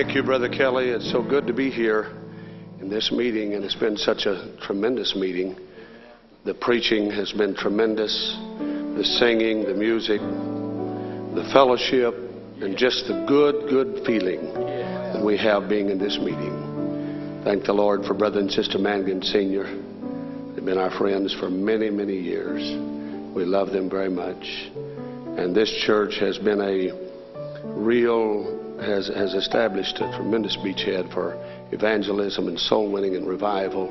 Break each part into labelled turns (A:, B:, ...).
A: Thank you, Brother Kelly. It's so good to be here in this meeting, and it's been such a tremendous meeting. The preaching has been tremendous, the singing, the music, the fellowship, and just the good, good feeling that we have being in this meeting. Thank the Lord for Brother and Sister Mangan Sr. They've been our friends for many, many years. We love them very much. And this church has been a real has, has established a tremendous beachhead for evangelism and soul winning and revival.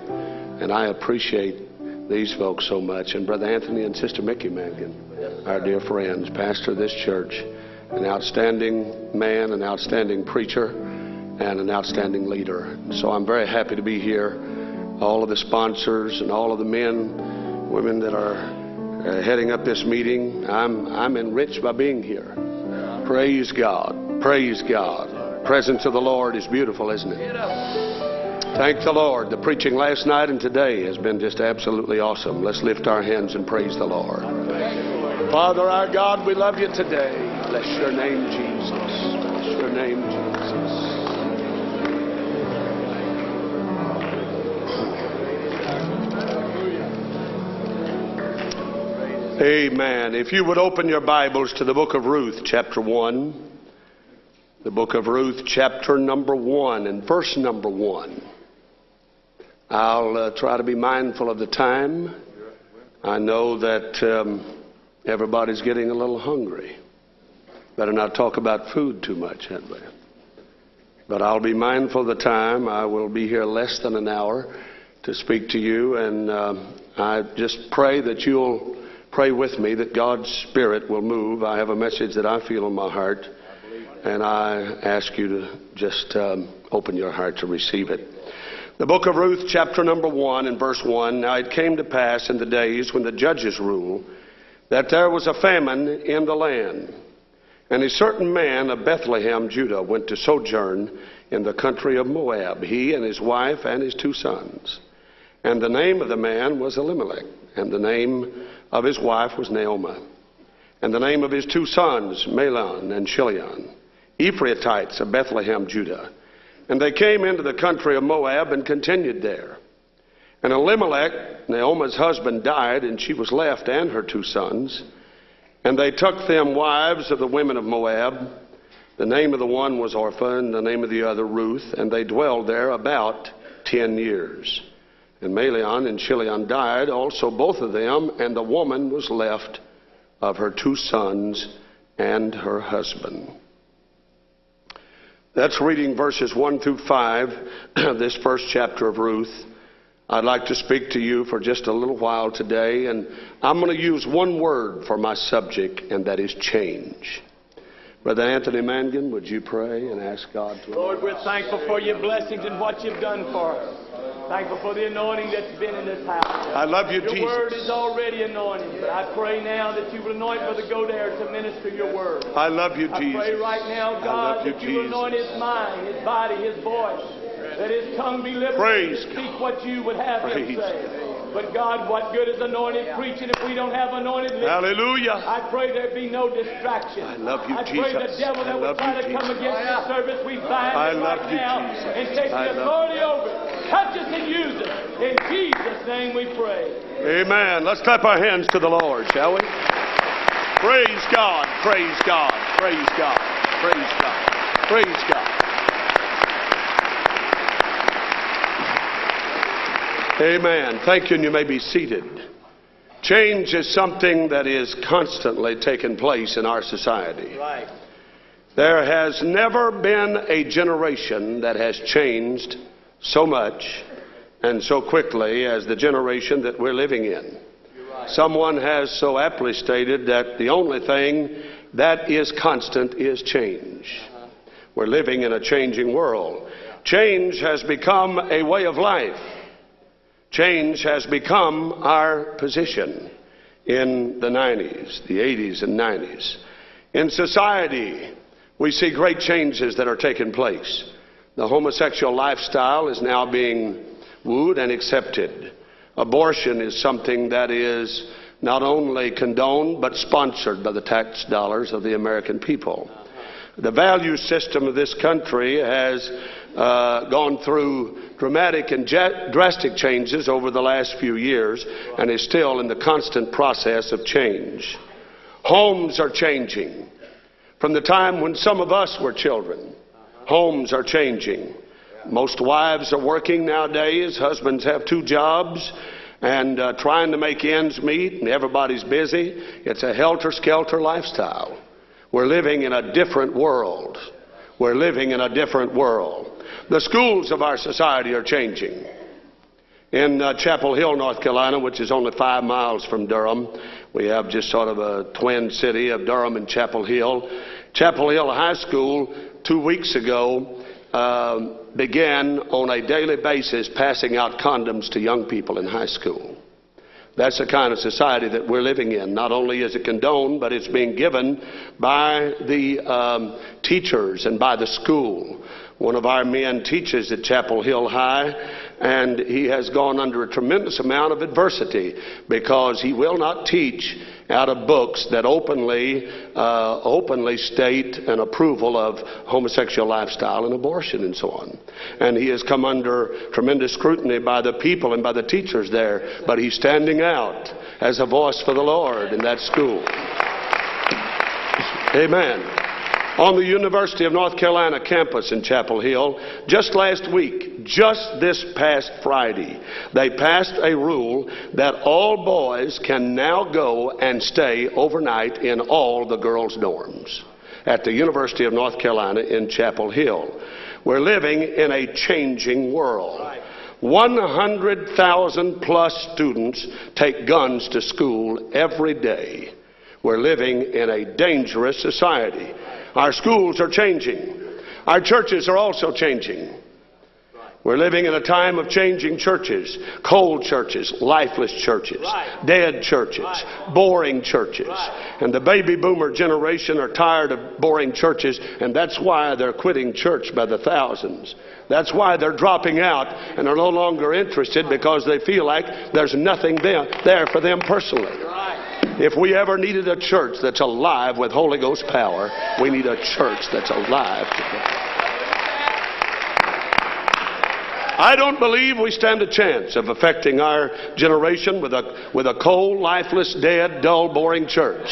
A: And I appreciate these folks so much. And Brother Anthony and Sister Mickey Mangan, our dear friends, pastor of this church, an outstanding man, an outstanding preacher, and an outstanding leader. So I'm very happy to be here. All of the sponsors and all of the men, women that are uh, heading up this meeting, I'm, I'm enriched by being here. Praise God. Praise God. Presence of the Lord is beautiful, isn't it? Thank the Lord. The preaching last night and today has been just absolutely awesome. Let's lift our hands and praise the Lord. Father our God, we love you today. Bless your name, Jesus. Bless your name, Jesus. Amen. If you would open your Bibles to the book of Ruth, chapter 1 the book of Ruth, chapter number one, and verse number one. I'll uh, try to be mindful of the time. I know that um, everybody's getting a little hungry. Better not talk about food too much, we? But I'll be mindful of the time. I will be here less than an hour to speak to you, and um, I just pray that you'll pray with me that God's Spirit will move. I have a message that I feel in my heart and I ask you to just um, open your heart to receive it. The book of Ruth, chapter number 1, and verse 1 Now it came to pass in the days when the judges ruled that there was a famine in the land. And a certain man of Bethlehem, Judah, went to sojourn in the country of Moab, he and his wife and his two sons. And the name of the man was Elimelech, and the name of his wife was Naomi, and the name of his two sons, Mahlon and Chilion. Ephraimites of Bethlehem, Judah. And they came into the country of Moab and continued there. And Elimelech, Naomi's husband, died, and she was left and her two sons. And they took them wives of the women of Moab. The name of the one was Orpah, and the name of the other Ruth, and they dwelled there about ten years. And Mahlon and Chilion died, also both of them, and the woman was left of her two sons and her husband. That's reading verses 1 through 5, of this first chapter of Ruth. I'd like to speak to you for just a little while today, and I'm going to use one word for my subject, and that is change. Brother Anthony Mangan, would you pray and ask God to.
B: Lord, we're thankful for your blessings and what you've done for us. Thankful for the anointing that's been in this house.
A: I love you,
B: your
A: Jesus.
B: word is already anointed, but I pray now that you will anoint Brother Godair to minister your word.
A: I love you,
B: I
A: Jesus.
B: I pray right now, God,
A: you,
B: that you will
A: Jesus.
B: anoint his mind, his body, his voice, that his tongue be liberated
A: Praise
B: to speak
A: God.
B: what you would have
A: Praise
B: him say. But God, what good is anointed preaching if we don't have anointed lips?
A: Hallelujah.
B: I pray there be no distraction.
A: I love you,
B: I pray the devil that would try
A: you,
B: to come against the oh, service, we bind
A: I love
B: right
A: you,
B: now
A: Jesus.
B: and take
A: I
B: the
A: love
B: authority over it. Touch us and use us. In Jesus' name we pray.
A: Amen. Let's clap our hands to the Lord, shall we? Praise God. Praise God. Praise God. Praise God. Praise God. Amen. Thank you, and you may be seated. Change is something that is constantly taking place in our society.
B: Right.
A: There has never been a generation that has changed so much and so quickly as the generation that we're living in. Right. Someone has so aptly stated that the only thing that is constant is change. Uh-huh. We're living in a changing world. Change has become a way of life. Change has become our position in the 90s, the 80s, and 90s. In society, we see great changes that are taking place. The homosexual lifestyle is now being wooed and accepted. Abortion is something that is not only condoned but sponsored by the tax dollars of the American people. The value system of this country has uh, gone through dramatic and drastic changes over the last few years and is still in the constant process of change. Homes are changing. From the time when some of us were children, homes are changing. Most wives are working nowadays, husbands have two jobs and uh, trying to make ends meet, and everybody's busy. It's a helter skelter lifestyle. We're living in a different world. We're living in a different world. The schools of our society are changing. In uh, Chapel Hill, North Carolina, which is only five miles from Durham, we have just sort of a twin city of Durham and Chapel Hill. Chapel Hill High School, two weeks ago, uh, began on a daily basis passing out condoms to young people in high school. That's the kind of society that we're living in. Not only is it condoned, but it's being given by the um, teachers and by the school. One of our men teaches at Chapel Hill High, and he has gone under a tremendous amount of adversity because he will not teach out of books that openly, uh, openly state an approval of homosexual lifestyle and abortion and so on. And he has come under tremendous scrutiny by the people and by the teachers there, but he's standing out as a voice for the Lord in that school. Amen on the University of North Carolina campus in Chapel Hill just last week, just this past Friday. They passed a rule that all boys can now go and stay overnight in all the girls' dorms at the University of North Carolina in Chapel Hill. We're living in a changing world. 100,000 plus students take guns to school every day. We're living in a dangerous society. Our schools are changing. Our churches are also changing. We're living in a time of changing churches, cold churches, lifeless churches, dead churches, boring churches. Right. And the baby boomer generation are tired of boring churches, and that's why they're quitting church by the thousands. That's why they're dropping out and are no longer interested because they feel like there's nothing there for them personally. If we ever needed a church that's alive with Holy Ghost power, we need a church that's alive. I don't believe we stand a chance of affecting our generation with a, with a cold, lifeless, dead, dull, boring church.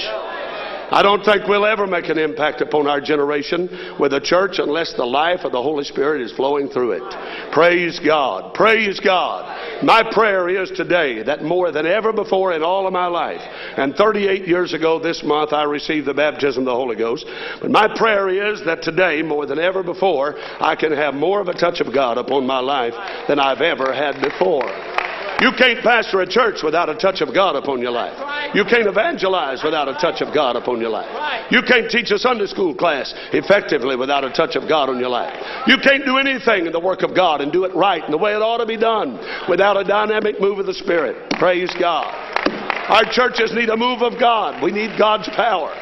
A: I don't think we'll ever make an impact upon our generation with a church unless the life of the Holy Spirit is flowing through it. Praise God. Praise God. My prayer is today that more than ever before in all of my life, and 38 years ago this month I received the baptism of the Holy Ghost, but my prayer is that today, more than ever before, I can have more of a touch of God upon my life than I've ever had before. You can't pastor a church without a touch of God upon your life. You can't evangelize without a touch of God upon your life. You can't teach a Sunday school class effectively without a touch of God on your life. You can't do anything in the work of God and do it right in the way it ought to be done without a dynamic move of the Spirit. Praise God. Our churches need a move of God. We need God's power.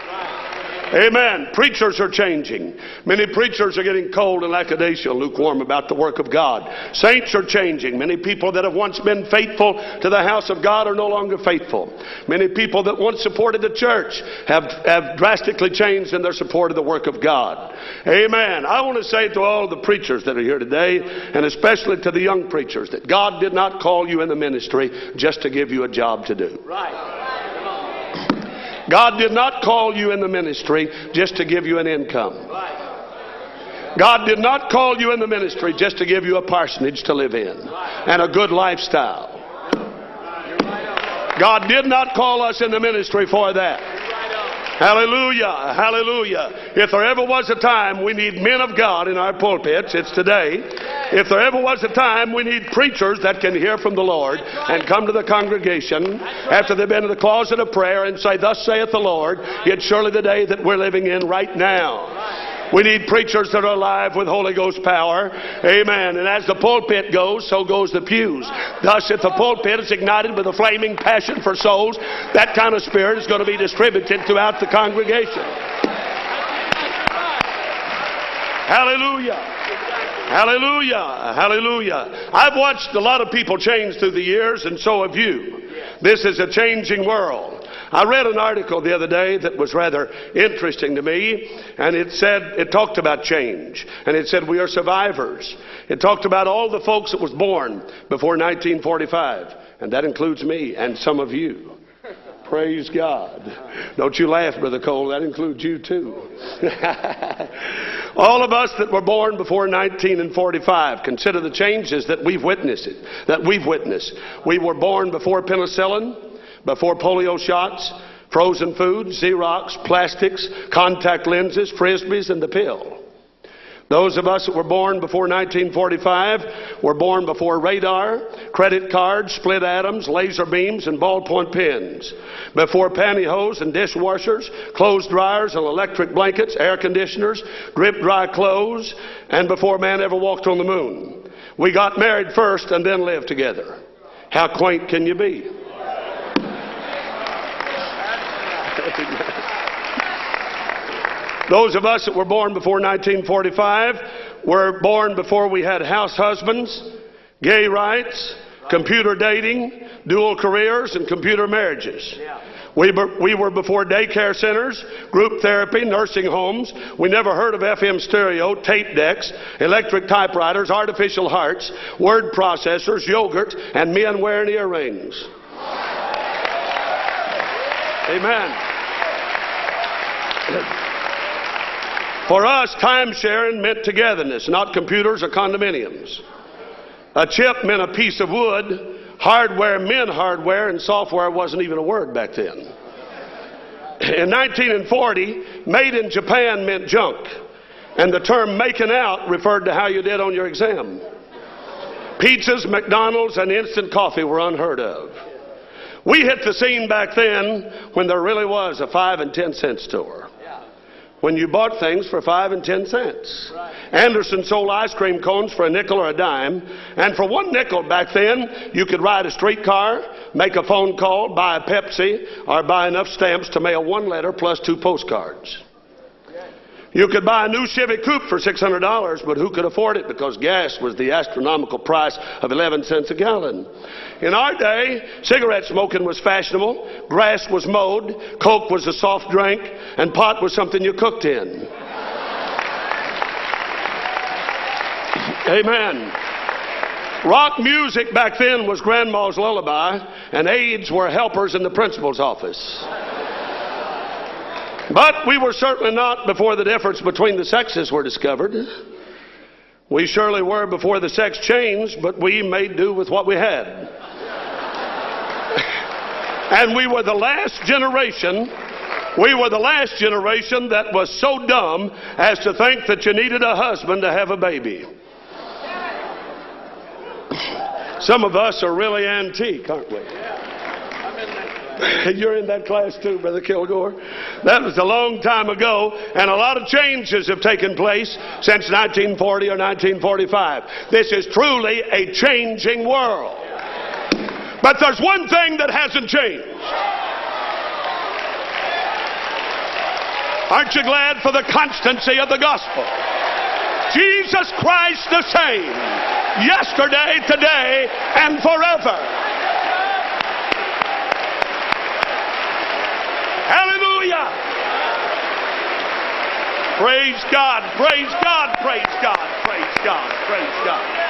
A: Amen. Preachers are changing. Many preachers are getting cold and lackadaisical, lukewarm about the work of God. Saints are changing. Many people that have once been faithful to the house of God are no longer faithful. Many people that once supported the church have, have drastically changed in their support of the work of God. Amen. I want to say to all the preachers that are here today, and especially to the young preachers, that God did not call you in the ministry just to give you a job to do. Right. God did not call you in the ministry just to give you an income. God did not call you in the ministry just to give you a parsonage to live in and a good lifestyle. God did not call us in the ministry for that. Hallelujah. Hallelujah. If there ever was a time we need men of God in our pulpits, it's today. If there ever was a time we need preachers that can hear from the Lord and come to the congregation after they've been in the closet of prayer and say, Thus saith the Lord, it's surely the day that we're living in right now. We need preachers that are alive with Holy Ghost power. Amen. And as the pulpit goes, so goes the pews. Thus, if the pulpit is ignited with a flaming passion for souls, that kind of spirit is going to be distributed throughout the congregation. Hallelujah. Hallelujah. Hallelujah. I've watched a lot of people change through the years, and so have you. This is a changing world. I read an article the other day that was rather interesting to me, and it said, it talked about change, and it said we are survivors. It talked about all the folks that was born before 1945, and that includes me and some of you. Praise God. Don't you laugh, Brother Cole. That includes you too. All of us that were born before 1945, consider the changes that we've witnessed. That we've witnessed. We were born before penicillin, before polio shots, frozen foods, Xerox, plastics, contact lenses, frisbees, and the pill. Those of us that were born before 1945 were born before radar, credit cards, split atoms, laser beams, and ballpoint pens. Before pantyhose and dishwashers, clothes dryers and electric blankets, air conditioners, drip dry clothes, and before man ever walked on the moon. We got married first and then lived together. How quaint can you be? Those of us that were born before 1945 were born before we had house husbands, gay rights, computer dating, dual careers, and computer marriages. We were, we were before daycare centers, group therapy, nursing homes. We never heard of FM stereo, tape decks, electric typewriters, artificial hearts, word processors, yogurt, and men wearing earrings. Amen. For us, time sharing meant togetherness, not computers or condominiums. A chip meant a piece of wood. Hardware meant hardware, and software wasn't even a word back then. In 1940, made in Japan meant junk, and the term making out referred to how you did on your exam. Pizzas, McDonald's, and instant coffee were unheard of. We hit the scene back then when there really was a five and ten cent store when you bought things for five and ten cents. Right. Anderson sold ice cream cones for a nickel or a dime, and for one nickel back then, you could ride a streetcar, make a phone call, buy a Pepsi, or buy enough stamps to mail one letter plus two postcards. You could buy a new Chevy Coupe for $600, but who could afford it because gas was the astronomical price of 11 cents a gallon. In our day, cigarette smoking was fashionable, grass was mowed, Coke was a soft drink, and pot was something you cooked in. Amen. Rock music back then was grandma's lullaby, and aides were helpers in the principal's office. But we were certainly not before the difference between the sexes were discovered. We surely were before the sex changed, but we made do with what we had. and we were the last generation, we were the last generation that was so dumb as to think that you needed a husband to have a baby. Some of us are really antique, aren't we? And you're in that class too, Brother Kilgore. That was a long time ago, and a lot of changes have taken place since 1940 or 1945. This is truly a changing world. But there's one thing that hasn't changed. Aren't you glad for the constancy of the gospel? Jesus Christ the same, yesterday, today, and forever. Hallelujah. Praise God, praise God, praise God, praise God, praise God.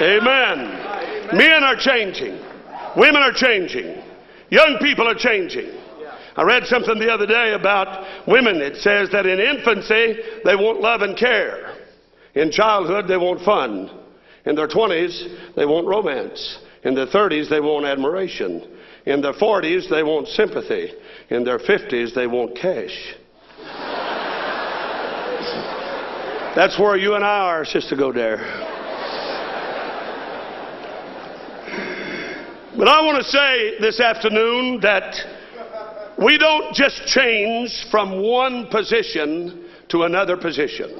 A: Amen. Men are changing. Women are changing. Young people are changing. I read something the other day about women. It says that in infancy, they want love and care. In childhood, they want fun. In their 20s, they want romance. In their 30s, they want admiration. In their 40s, they want sympathy. In their 50s, they want cash. That's where you and I are, Sister Godare. But I want to say this afternoon that we don't just change from one position to another position.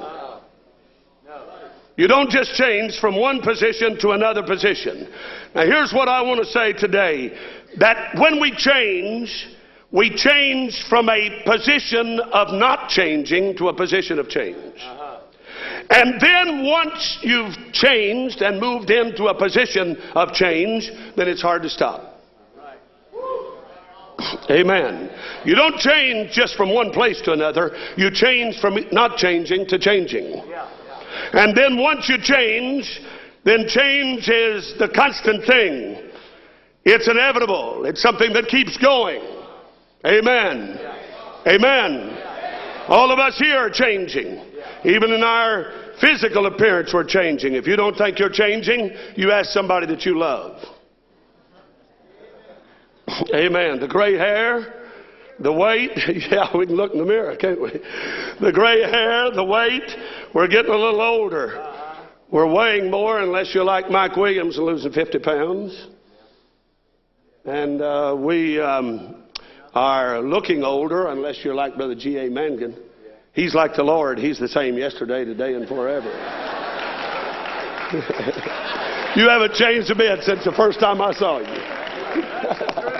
A: You don't just change from one position to another position. Now, here's what I want to say today that when we change, we change from a position of not changing to a position of change. Uh-huh. And then once you've changed and moved into a position of change, then it's hard to stop. Amen. You don't change just from one place to another. You change from not changing to changing. And then once you change, then change is the constant thing. It's inevitable. It's something that keeps going. Amen. Amen. All of us here are changing. Even in our physical appearance, we're changing. If you don't think you're changing, you ask somebody that you love. Amen. The gray hair, the weight. Yeah, we can look in the mirror, can't we? The gray hair, the weight. We're getting a little older. We're weighing more unless you're like Mike Williams and losing 50 pounds. And uh, we um, are looking older unless you're like Brother G.A. Mangan. He's like the Lord. He's the same yesterday, today, and forever. you haven't changed a bit since the first time I saw you.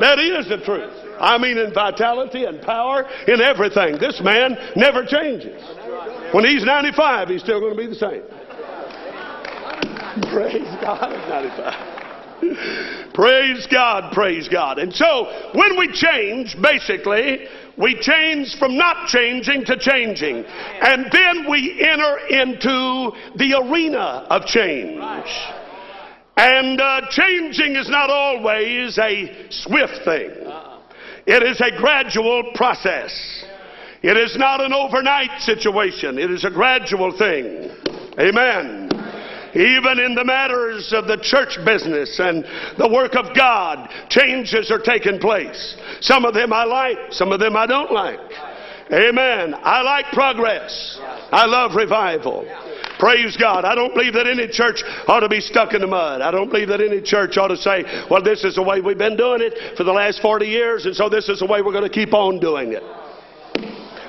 A: That is the truth. I mean, in vitality and power, in everything. This man never changes. When he's 95, he's still going to be the same. Praise God, 95. praise God, praise God. And so, when we change, basically, we change from not changing to changing. And then we enter into the arena of change. And uh, changing is not always a swift thing. It is a gradual process. It is not an overnight situation. It is a gradual thing. Amen. Even in the matters of the church business and the work of God, changes are taking place. Some of them I like, some of them I don't like. Amen. I like progress. I love revival. Praise God. I don't believe that any church ought to be stuck in the mud. I don't believe that any church ought to say, well, this is the way we've been doing it for the last 40 years, and so this is the way we're going to keep on doing it.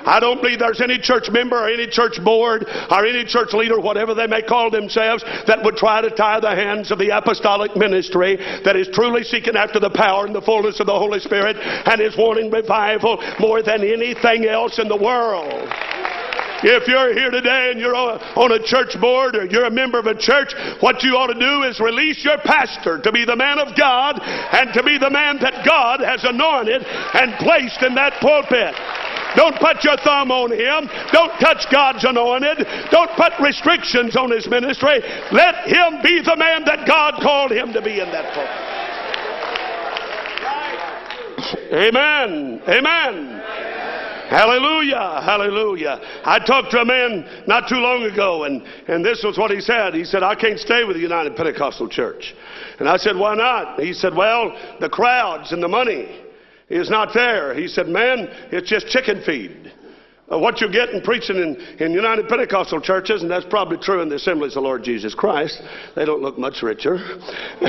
A: I don't believe there's any church member or any church board or any church leader, whatever they may call themselves, that would try to tie the hands of the apostolic ministry that is truly seeking after the power and the fullness of the Holy Spirit and is wanting revival more than anything else in the world. If you're here today and you're on a church board or you're a member of a church, what you ought to do is release your pastor to be the man of God and to be the man that God has anointed and placed in that pulpit. Don't put your thumb on him. Don't touch God's anointed. Don't put restrictions on his ministry. Let him be the man that God called him to be in that pulpit. Amen. Amen. Hallelujah, hallelujah. I talked to a man not too long ago, and, and this was what he said. He said, I can't stay with the United Pentecostal Church. And I said, Why not? He said, Well, the crowds and the money is not there. He said, Man, it's just chicken feed. Uh, what you get in preaching in, in United Pentecostal churches, and that's probably true in the assemblies of the Lord Jesus Christ, they don't look much richer.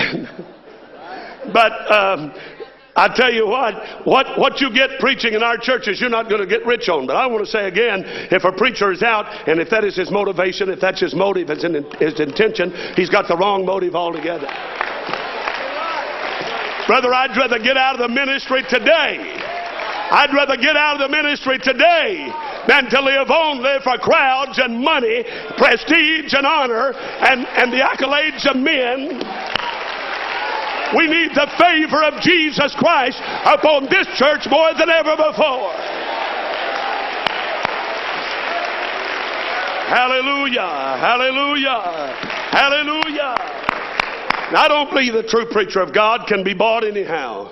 A: but um, I tell you what, what, what you get preaching in our churches, you're not going to get rich on. But I want to say again, if a preacher is out, and if that is his motivation, if that's his motive, his, his intention, he's got the wrong motive altogether. Brother, I'd rather get out of the ministry today. I'd rather get out of the ministry today than to live only for crowds and money, prestige and honor, and, and the accolades of men. We need the favor of Jesus Christ upon this church more than ever before. Hallelujah, hallelujah, hallelujah. I don't believe the true preacher of God can be bought anyhow.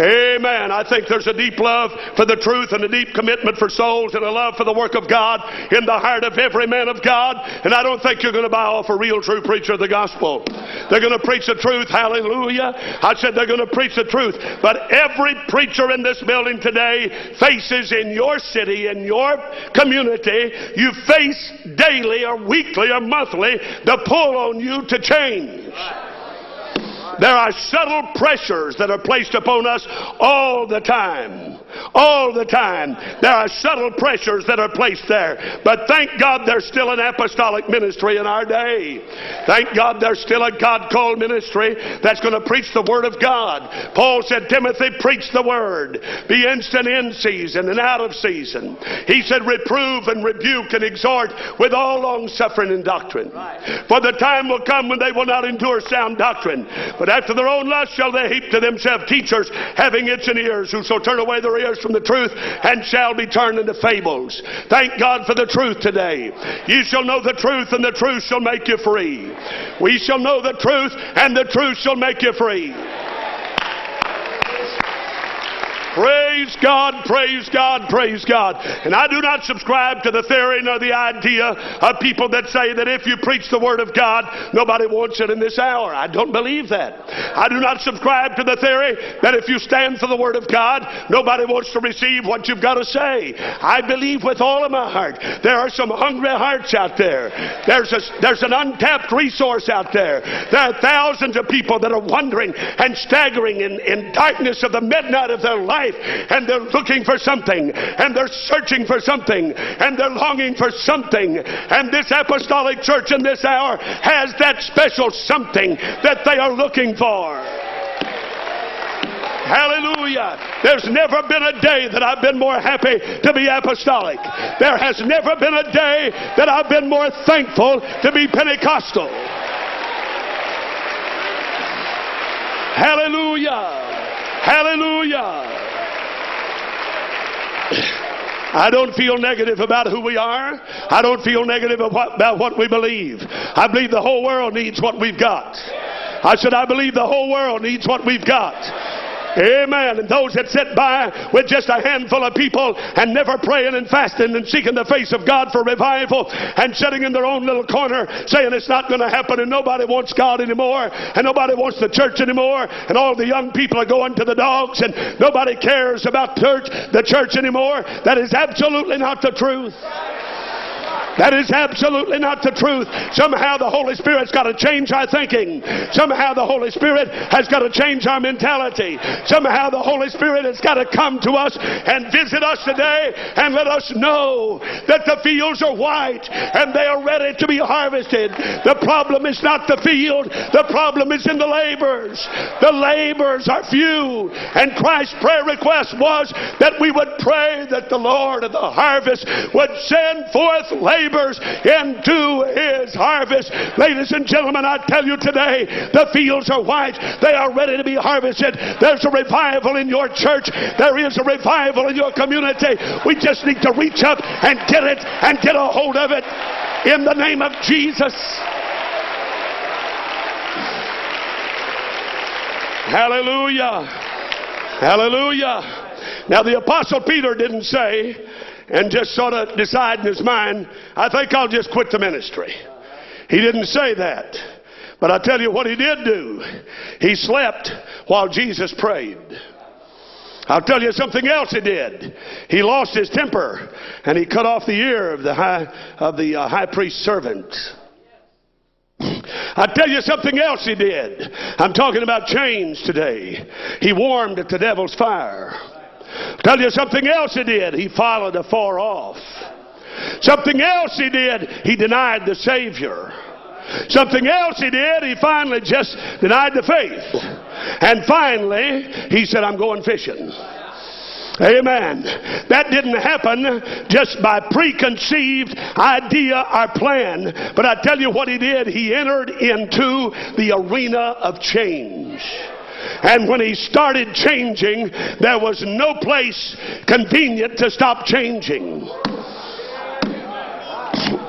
A: Amen. I think there's a deep love for the truth and a deep commitment for souls and a love for the work of God in the heart of every man of God. And I don't think you're going to buy off a real true preacher of the gospel. They're going to preach the truth. Hallelujah. I said they're going to preach the truth. But every preacher in this building today faces in your city, in your community, you face daily or weekly or monthly the pull on you to change. There are subtle pressures that are placed upon us all the time. All the time. There are subtle pressures that are placed there. But thank God there's still an apostolic ministry in our day. Thank God there's still a God called ministry that's going to preach the Word of God. Paul said, Timothy, preach the Word. Be instant in season and out of season. He said, reprove and rebuke and exhort with all long suffering and doctrine. Right. For the time will come when they will not endure sound doctrine, but after their own lust shall they heap to themselves teachers having itching ears, who shall turn away their ears from the truth and shall be turned into fables. Thank God for the truth today. You shall know the truth, and the truth shall make you free. We shall know the truth, and the truth shall make you free. Praise God, praise God, praise God. And I do not subscribe to the theory nor the idea of people that say that if you preach the Word of God, nobody wants it in this hour. I don't believe that. I do not subscribe to the theory that if you stand for the Word of God, nobody wants to receive what you've got to say. I believe with all of my heart there are some hungry hearts out there. There's, a, there's an untapped resource out there. There are thousands of people that are wandering and staggering in, in darkness of the midnight of their life life and they're looking for something and they're searching for something and they're longing for something. And this apostolic church in this hour has that special something that they are looking for. Hallelujah. There's never been a day that I've been more happy to be apostolic. There has never been a day that I've been more thankful to be Pentecostal. Hallelujah. Hallelujah. I don't feel negative about who we are. I don't feel negative about what we believe. I believe the whole world needs what we've got. I said, I believe the whole world needs what we've got. Amen. And those that sit by with just a handful of people and never praying and fasting and seeking the face of God for revival and sitting in their own little corner saying it's not going to happen and nobody wants God anymore and nobody wants the church anymore and all the young people are going to the dogs and nobody cares about church, the church anymore. That is absolutely not the truth. That is absolutely not the truth. Somehow the Holy Spirit's got to change our thinking. Somehow the Holy Spirit has got to change our mentality. Somehow the Holy Spirit has got to come to us and visit us today and let us know that the fields are white and they are ready to be harvested. The problem is not the field, the problem is in the laborers. The laborers are few. And Christ's prayer request was that we would pray that the Lord of the harvest would send forth laborers into his harvest. Ladies and gentlemen, I tell you today, the fields are white. They are ready to be harvested. There's a revival in your church. There is a revival in your community. We just need to reach up and get it and get a hold of it in the name of Jesus. Hallelujah. Hallelujah. Now, the Apostle Peter didn't say, and just sort of decide in his mind, I think I'll just quit the ministry. He didn't say that. But I tell you what he did do. He slept while Jesus prayed. I'll tell you something else he did. He lost his temper and he cut off the ear of the high, of the uh, high priest's servant. I tell you something else he did. I'm talking about chains today. He warmed at the devil's fire. Tell you something else he did. He followed afar off. Something else he did. He denied the Savior. Something else he did. He finally just denied the faith. And finally, he said, I'm going fishing. Amen. That didn't happen just by preconceived idea or plan. But I tell you what he did. He entered into the arena of change. And when he started changing, there was no place convenient to stop changing.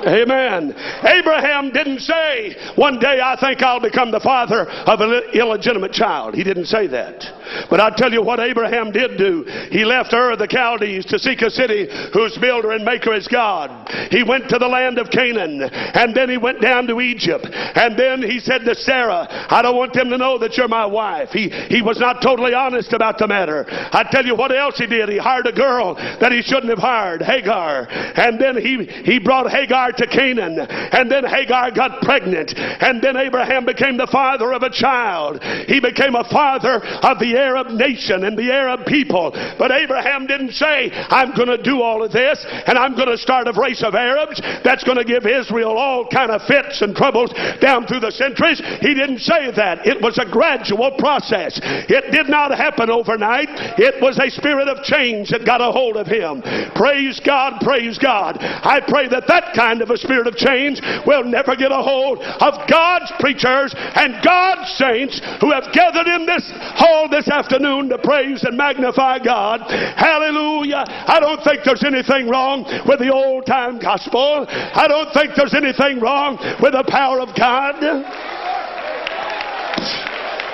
A: Amen. Abraham didn't say, one day I think I'll become the father of an illegitimate child. He didn't say that. But I tell you what Abraham did do. He left Ur of the Chaldees to seek a city whose builder and maker is God. He went to the land of Canaan and then he went down to Egypt. And then he said to Sarah, I don't want them to know that you're my wife. He, he was not totally honest about the matter. I tell you what else he did. He hired a girl that he shouldn't have hired, Hagar. And then he, he brought Hagar to Canaan. And then Hagar got pregnant. And then Abraham became the father of a child. He became a father of the Arab nation and the Arab people. But Abraham didn't say, I'm going to do all of this and I'm going to start a race of Arabs that's going to give Israel all kind of fits and troubles down through the centuries. He didn't say that. It was a gradual process. It did not happen overnight. It was a spirit of change that got a hold of him. Praise God, praise God. I pray that that kind of a spirit of change will never get a hold of God's preachers and God's saints who have gathered in this hall this afternoon to praise and magnify God. Hallelujah. I don't think there's anything wrong with the old time gospel. I don't think there's anything wrong with the power of God.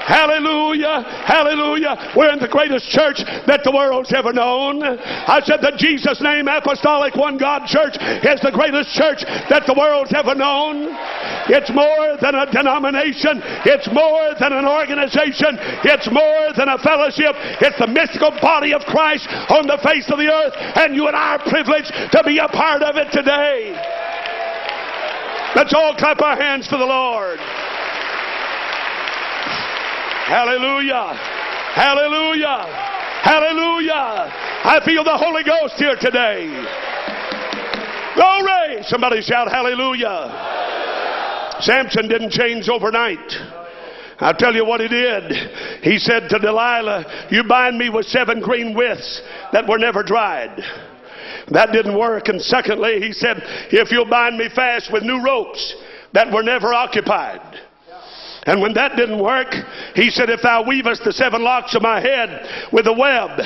A: Hallelujah. Hallelujah. We're in the greatest church that the world's ever known. I said the Jesus name Apostolic One God Church is the greatest church that the world's ever known. It's more than a denomination. It's more than an organization. It's more than a fellowship. It's the mystical body of Christ on the face of the earth. And you and I are privileged to be a part of it today. Let's all clap our hands for the Lord. Hallelujah. Hallelujah. Hallelujah. I feel the Holy Ghost here today. Glory. Somebody shout hallelujah. Samson didn't change overnight. I'll tell you what he did. He said to Delilah, You bind me with seven green withs that were never dried. That didn't work. And secondly, he said, If you'll bind me fast with new ropes that were never occupied. And when that didn't work, he said, If thou weavest the seven locks of my head with a web,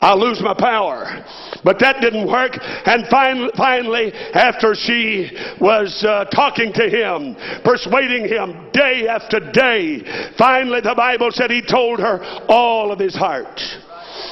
A: I'll lose my power. But that didn't work. And fin- finally, after she was uh, talking to him, persuading him day after day, finally the Bible said he told her all of his heart.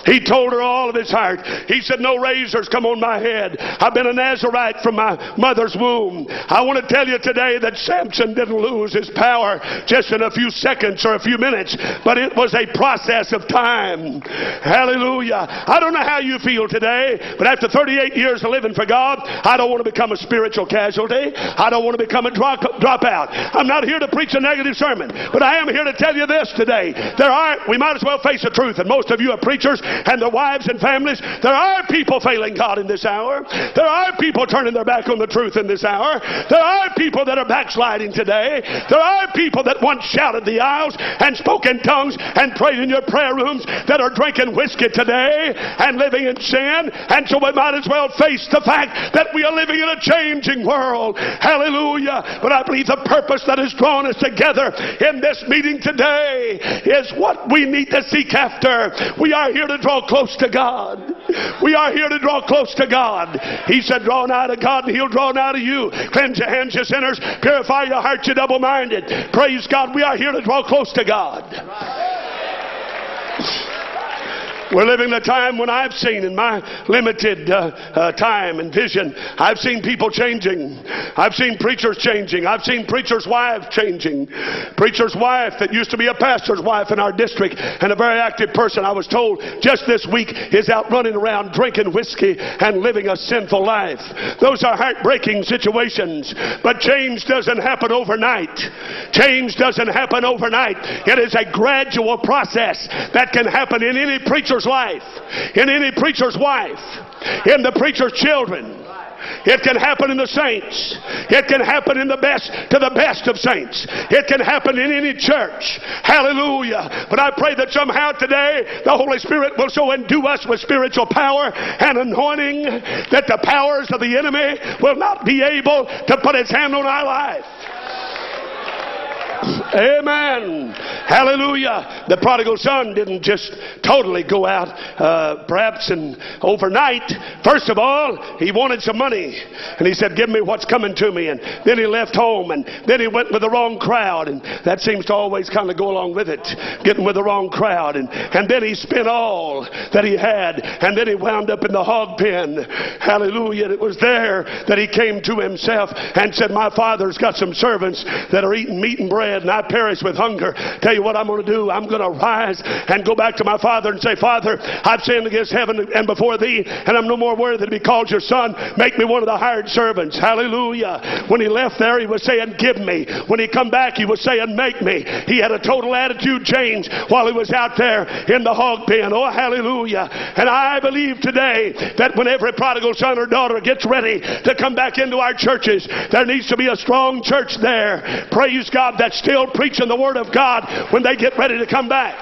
A: He told her all of his heart. He said, No razors come on my head. I've been a Nazarite from my mother's womb. I want to tell you today that Samson didn't lose his power just in a few seconds or a few minutes, but it was a process of time. Hallelujah. I don't know how you feel today, but after 38 years of living for God, I don't want to become a spiritual casualty. I don't want to become a drop, dropout. I'm not here to preach a negative sermon, but I am here to tell you this today. There are, we might as well face the truth, and most of you are preachers and their wives and families. There are people failing God in this hour. There are people turning their back on the truth in this hour. There are people that are backsliding today. There are people that once shouted the aisles and spoke in tongues and prayed in your prayer rooms that are drinking whiskey today and living in sin. And so we might as well face the fact that we are living in a changing world. Hallelujah. But I believe the purpose that has drawn us together in this meeting today is what we need to seek after. We are here to draw close to God. We are here to draw close to God. He said, Draw nigh to God, and He'll draw nigh to you. Cleanse your hands, you sinners. Purify your hearts, you double minded. Praise God. We are here to draw close to God. We're living the time when I've seen in my limited uh, uh, time and vision, I've seen people changing. I've seen preachers changing. I've seen preachers' wives changing. Preacher's wife that used to be a pastor's wife in our district and a very active person, I was told just this week, is out running around drinking whiskey and living a sinful life. Those are heartbreaking situations. But change doesn't happen overnight. Change doesn't happen overnight. It is a gradual process that can happen in any preacher's life, in any preacher's wife, in the preacher's children. It can happen in the saints. It can happen in the best to the best of saints. It can happen in any church. Hallelujah. But I pray that somehow today the Holy Spirit will so endue us with spiritual power and anointing that the powers of the enemy will not be able to put its hand on our life. Amen. Hallelujah. The prodigal son didn't just totally go out, uh, perhaps, and overnight. First of all, he wanted some money. And he said, Give me what's coming to me. And then he left home. And then he went with the wrong crowd. And that seems to always kind of go along with it, getting with the wrong crowd. And, and then he spent all that he had. And then he wound up in the hog pen. Hallelujah. And It was there that he came to himself and said, My father's got some servants that are eating meat and bread bread and I perish with hunger. Tell you what I'm going to do. I'm going to rise and go back to my father and say, Father, I've sinned against heaven and before thee, and I'm no more worthy to be called your son. Make me one of the hired servants. Hallelujah. When he left there, he was saying, Give me. When he come back, he was saying, Make me. He had a total attitude change while he was out there in the hog pen. Oh, hallelujah. And I believe today that when every prodigal son or daughter gets ready to come back into our churches, there needs to be a strong church there. Praise God that's still preaching the Word of God when they get ready to come back.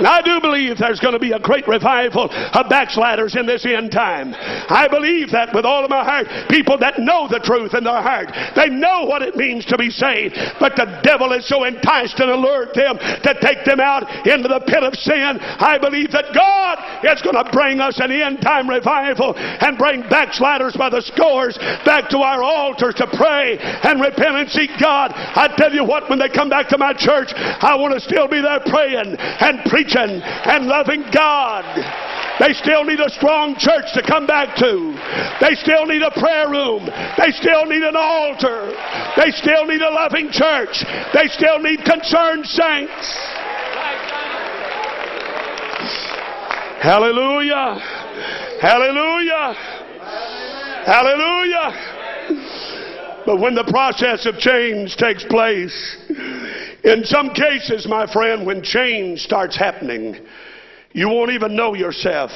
A: I do believe there's going to be a great revival of backsliders in this end time. I believe that with all of my heart. People that know the truth in their heart. They know what it means to be saved. But the devil is so enticed and allured them to take them out into the pit of sin. I believe that God is going to bring us an end time revival and bring backsliders by the scores back to our altars to pray and repent and seek God. I tell you what, when they come back to my church, I want to still be there praying and preaching and loving God. They still need a strong church to come back to. They still need a prayer room. They still need an altar. They still need a loving church. They still need concerned saints. Hallelujah. Hallelujah. Hallelujah. But when the process of change takes place, in some cases, my friend, when change starts happening, you won't even know yourself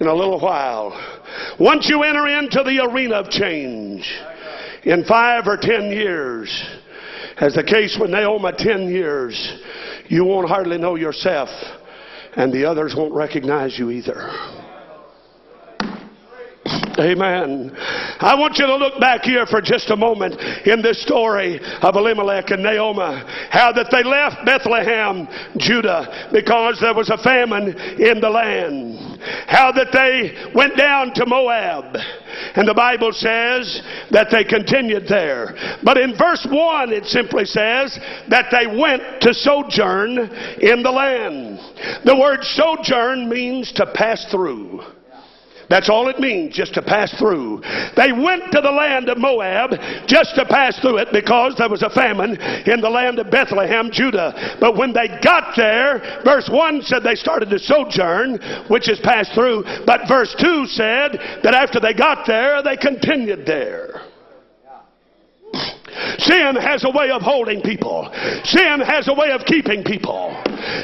A: in a little while. Once you enter into the arena of change, in five or ten years, as the case with Naomi, ten years, you won't hardly know yourself, and the others won't recognize you either. Amen. I want you to look back here for just a moment in this story of Elimelech and Naomi. How that they left Bethlehem, Judah, because there was a famine in the land. How that they went down to Moab. And the Bible says that they continued there. But in verse 1, it simply says that they went to sojourn in the land. The word sojourn means to pass through. That's all it means, just to pass through. They went to the land of Moab just to pass through it because there was a famine in the land of Bethlehem, Judah. But when they got there, verse 1 said they started to sojourn, which is pass through. But verse 2 said that after they got there, they continued there. Sin has a way of holding people. Sin has a way of keeping people.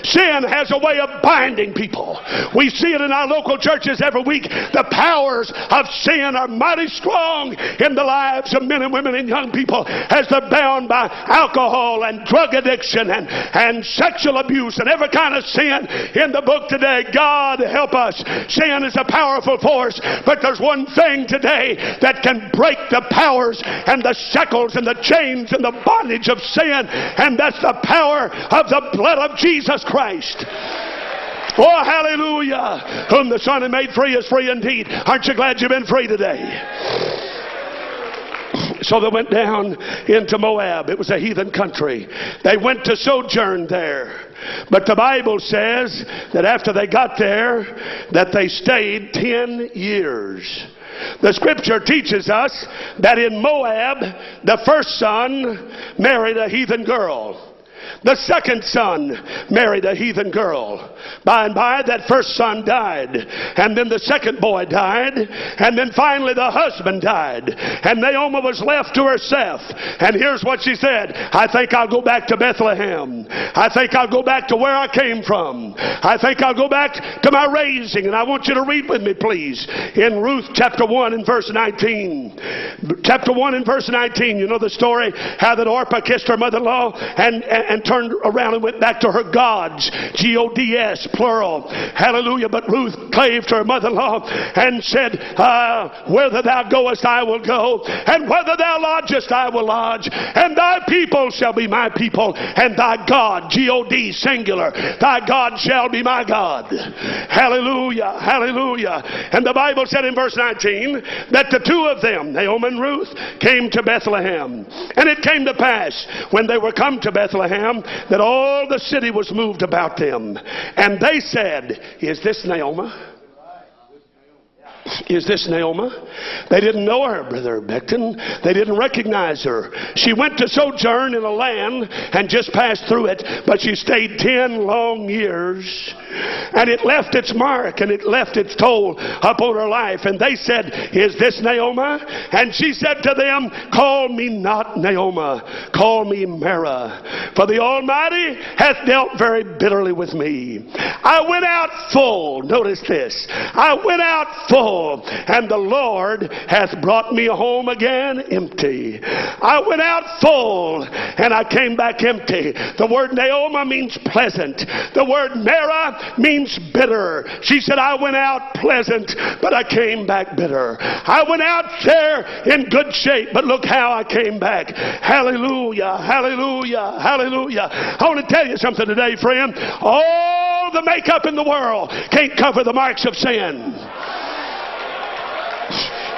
A: Sin has a way of binding people. We see it in our local churches every week. The powers of sin are mighty strong in the lives of men and women and young people as they're bound by alcohol and drug addiction and, and sexual abuse and every kind of sin in the book today. God help us. Sin is a powerful force, but there's one thing today that can break the powers and the shackles and the chains and the bondage of sin, and that's the power of the blood of Jesus Christ. Oh, hallelujah. Whom the Son has made free is free indeed. Aren't you glad you've been free today? So they went down into Moab. It was a heathen country. They went to sojourn there. But the Bible says that after they got there, that they stayed 10 years. The scripture teaches us that in Moab, the first son married a heathen girl. The second son married a heathen girl. By and by, that first son died. And then the second boy died. And then finally, the husband died. And Naomi was left to herself. And here's what she said I think I'll go back to Bethlehem. I think I'll go back to where I came from. I think I'll go back to my raising. And I want you to read with me, please, in Ruth chapter 1 and verse 19. Chapter 1 and verse 19. You know the story how that Orpah kissed her mother in law and, and, and turned around and went back to her gods. G O D S, plural. Hallelujah. But Ruth clave to her mother in law and said, uh, Whither thou goest, I will go, and whether thou lodgest, I will lodge, and thy people shall be my people, and thy God, G O D, singular, thy God shall be my God. Hallelujah. Hallelujah. And the Bible said in verse 19 that the two of them, Naomi and Ruth, came to Bethlehem. And it came to pass when they were come to Bethlehem that all the city was moved about them. And they said, Is this Naomi? Is this Naomi? They didn't know her, Brother Beckton. They didn't recognize her. She went to sojourn in a land and just passed through it, but she stayed ten long years. And it left its mark and it left its toll upon her life. And they said, Is this Naomi? And she said to them, Call me not Naomi, call me Mara. For the Almighty hath dealt very bitterly with me. I went out full. Notice this. I went out full, and the Lord has brought me home again empty. I went out full, and I came back empty. The word Naomi means pleasant. The word Mara means bitter. She said, I went out pleasant, but I came back bitter. I went out there in good shape, but look how I came back. Hallelujah, hallelujah, hallelujah. I want to tell you something today, friend. All the makeup in the world can't cover the marks of sin.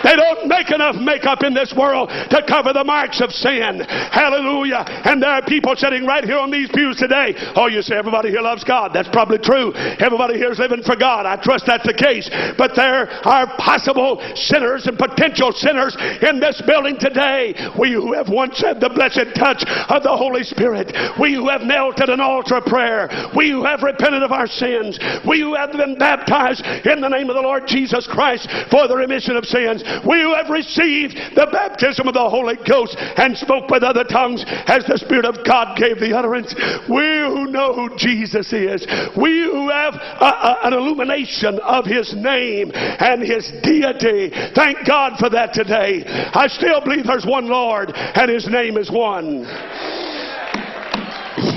A: They don't make enough makeup in this world to cover the marks of sin. Hallelujah. And there are people sitting right here on these pews today. Oh, you say everybody here loves God. That's probably true. Everybody here is living for God. I trust that's the case. But there are possible sinners and potential sinners in this building today. We who have once had the blessed touch of the Holy Spirit. We who have knelt at an altar prayer. We who have repented of our sins. We who have been baptized in the name of the Lord Jesus Christ for the remission of sins. We who have received the baptism of the Holy Ghost and spoke with other tongues as the Spirit of God gave the utterance. We who know who Jesus is. We who have a, a, an illumination of His name and His deity. Thank God for that today. I still believe there's one Lord and His name is one.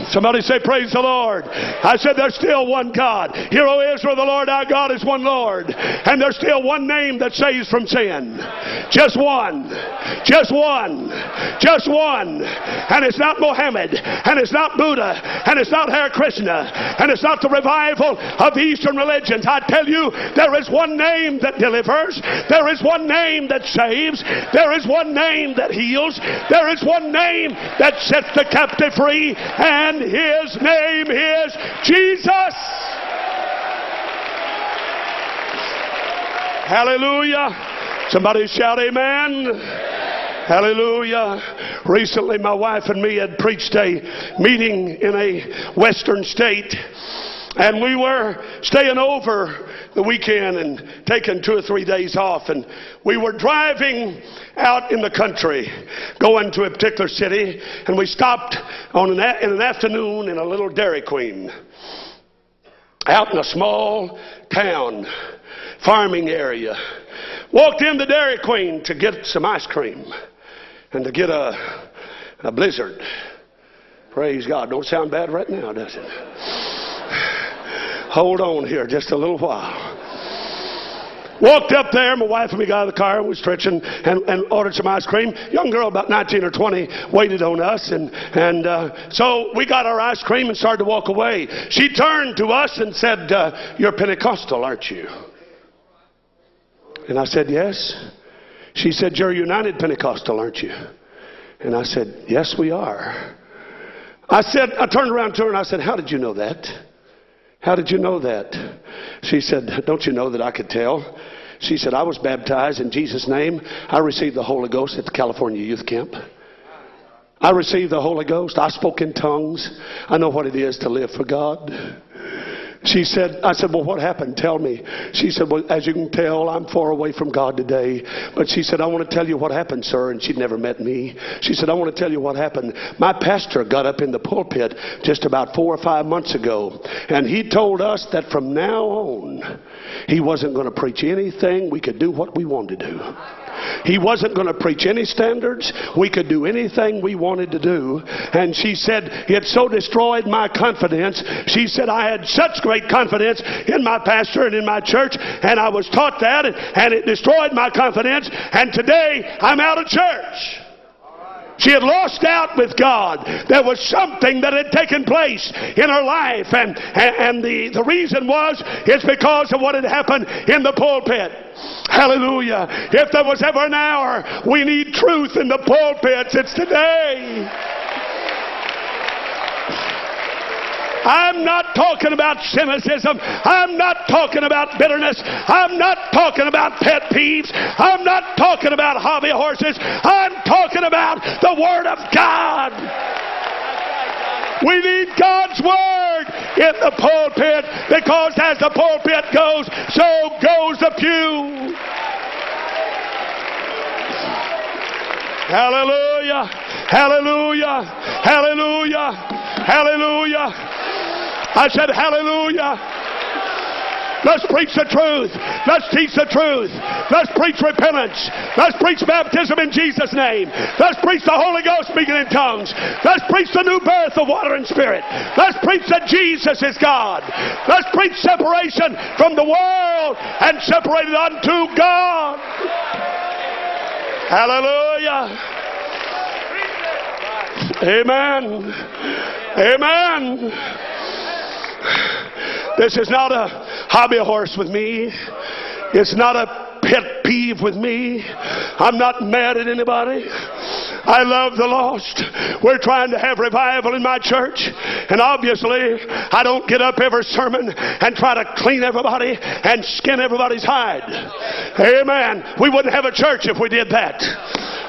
A: Somebody say, Praise the Lord. I said, There's still one God. Hear, O Israel, the Lord our God is one Lord. And there's still one name that saves from sin. Just one. Just one. Just one. And it's not Mohammed. And it's not Buddha. And it's not Hare Krishna. And it's not the revival of Eastern religions. I tell you, there is one name that delivers. There is one name that saves. There is one name that heals. There is one name that sets the captive free. And his name is Jesus. Hallelujah. Somebody shout amen. Hallelujah. Recently, my wife and me had preached a meeting in a western state. And we were staying over the weekend and taking two or three days off. And we were driving out in the country, going to a particular city. And we stopped on an, in an afternoon in a little Dairy Queen out in a small town, farming area. Walked in the Dairy Queen to get some ice cream and to get a, a blizzard. Praise God. Don't sound bad right now, does it? Hold on here just a little while. Walked up there, my wife and me got out of the car, we stretching and, and ordered some ice cream. Young girl, about 19 or 20, waited on us, and, and uh, so we got our ice cream and started to walk away. She turned to us and said, uh, You're Pentecostal, aren't you? And I said, Yes. She said, You're United Pentecostal, aren't you? And I said, Yes, we are. I said, I turned around to her and I said, How did you know that? How did you know that? She said, Don't you know that I could tell? She said, I was baptized in Jesus' name. I received the Holy Ghost at the California Youth Camp. I received the Holy Ghost. I spoke in tongues. I know what it is to live for God. She said, I said, well, what happened? Tell me. She said, well, as you can tell, I'm far away from God today. But she said, I want to tell you what happened, sir. And she'd never met me. She said, I want to tell you what happened. My pastor got up in the pulpit just about four or five months ago. And he told us that from now on, he wasn't going to preach anything. We could do what we wanted to do. He wasn't going to preach any standards. We could do anything we wanted to do. And she said, It so destroyed my confidence. She said, I had such great confidence in my pastor and in my church, and I was taught that, and it destroyed my confidence. And today, I'm out of church. She had lost out with God. There was something that had taken place in her life. And, and, and the, the reason was, it's because of what had happened in the pulpit. Hallelujah. If there was ever an hour we need truth in the pulpits, it's today. I'm not talking about cynicism. I'm not talking about bitterness. I'm not talking about pet peeves. I'm not talking about hobby horses. I'm talking about the Word of God. We need God's Word in the pulpit because as the pulpit goes, so goes the pew. Hallelujah. Hallelujah. Hallelujah. Hallelujah. I said, Hallelujah. Let's preach the truth. Let's teach the truth. Let's preach repentance. Let's preach baptism in Jesus' name. Let's preach the Holy Ghost speaking in tongues. Let's preach the new birth of water and spirit. Let's preach that Jesus is God. Let's preach separation from the world and separated unto God. Hallelujah. Amen. Amen. This is not a hobby horse with me. It's not a pet peeve with me. I'm not mad at anybody. I love the lost. We're trying to have revival in my church. And obviously, I don't get up every sermon and try to clean everybody and skin everybody's hide. Amen. We wouldn't have a church if we did that.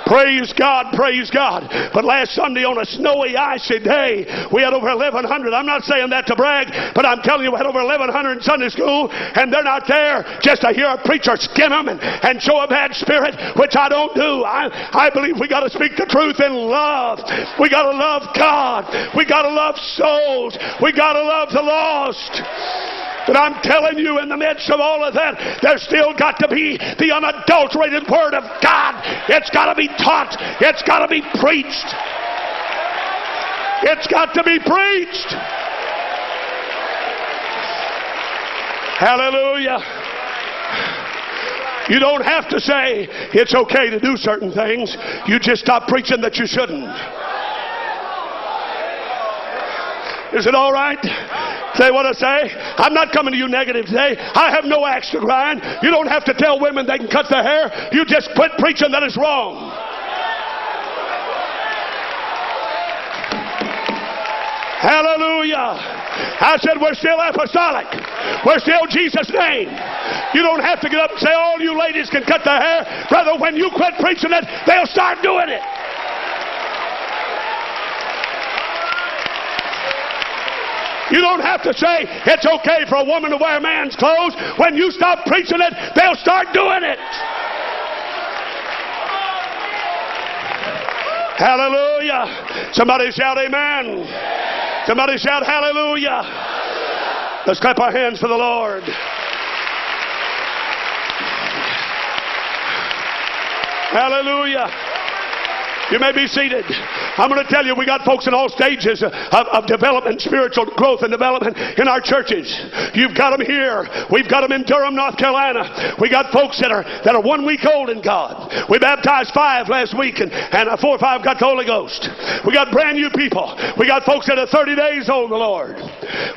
A: Praise God, praise God. But last Sunday on a snowy, icy day, we had over 1,100. I'm not saying that to brag, but I'm telling you, we had over 1,100 in Sunday school, and they're not there just to hear a preacher skin them and, and show a bad spirit, which I don't do. I, I believe we got to speak the truth in love. We got to love God. We got to love souls. We got to love the lost. But I'm telling you, in the midst of all of that, there's still got to be the unadulterated Word of God. It's got to be taught, it's got to be preached. It's got to be preached. Hallelujah. You don't have to say it's okay to do certain things. You just stop preaching that you shouldn't. Is it all right? Say what I say? I'm not coming to you negative today. I have no axe to grind. You don't have to tell women they can cut their hair. You just quit preaching that it's wrong. Hallelujah. I said we're still apostolic. We're still Jesus' name. You don't have to get up and say all you ladies can cut their hair. Brother, when you quit preaching it, they'll start doing it. You don't have to say it's okay for a woman to wear man's clothes. When you stop preaching it, they'll start doing it. Hallelujah. Somebody shout amen. Somebody shout hallelujah. Let's clap our hands for the Lord. Hallelujah. You may be seated. I'm going to tell you, we got folks in all stages of, of, development, spiritual growth and development in our churches. You've got them here. We've got them in Durham, North Carolina. We got folks that are that are one week old in God. We baptized five last week, and, and four or five got the Holy Ghost. We got brand new people. We got folks that are 30 days old in the Lord.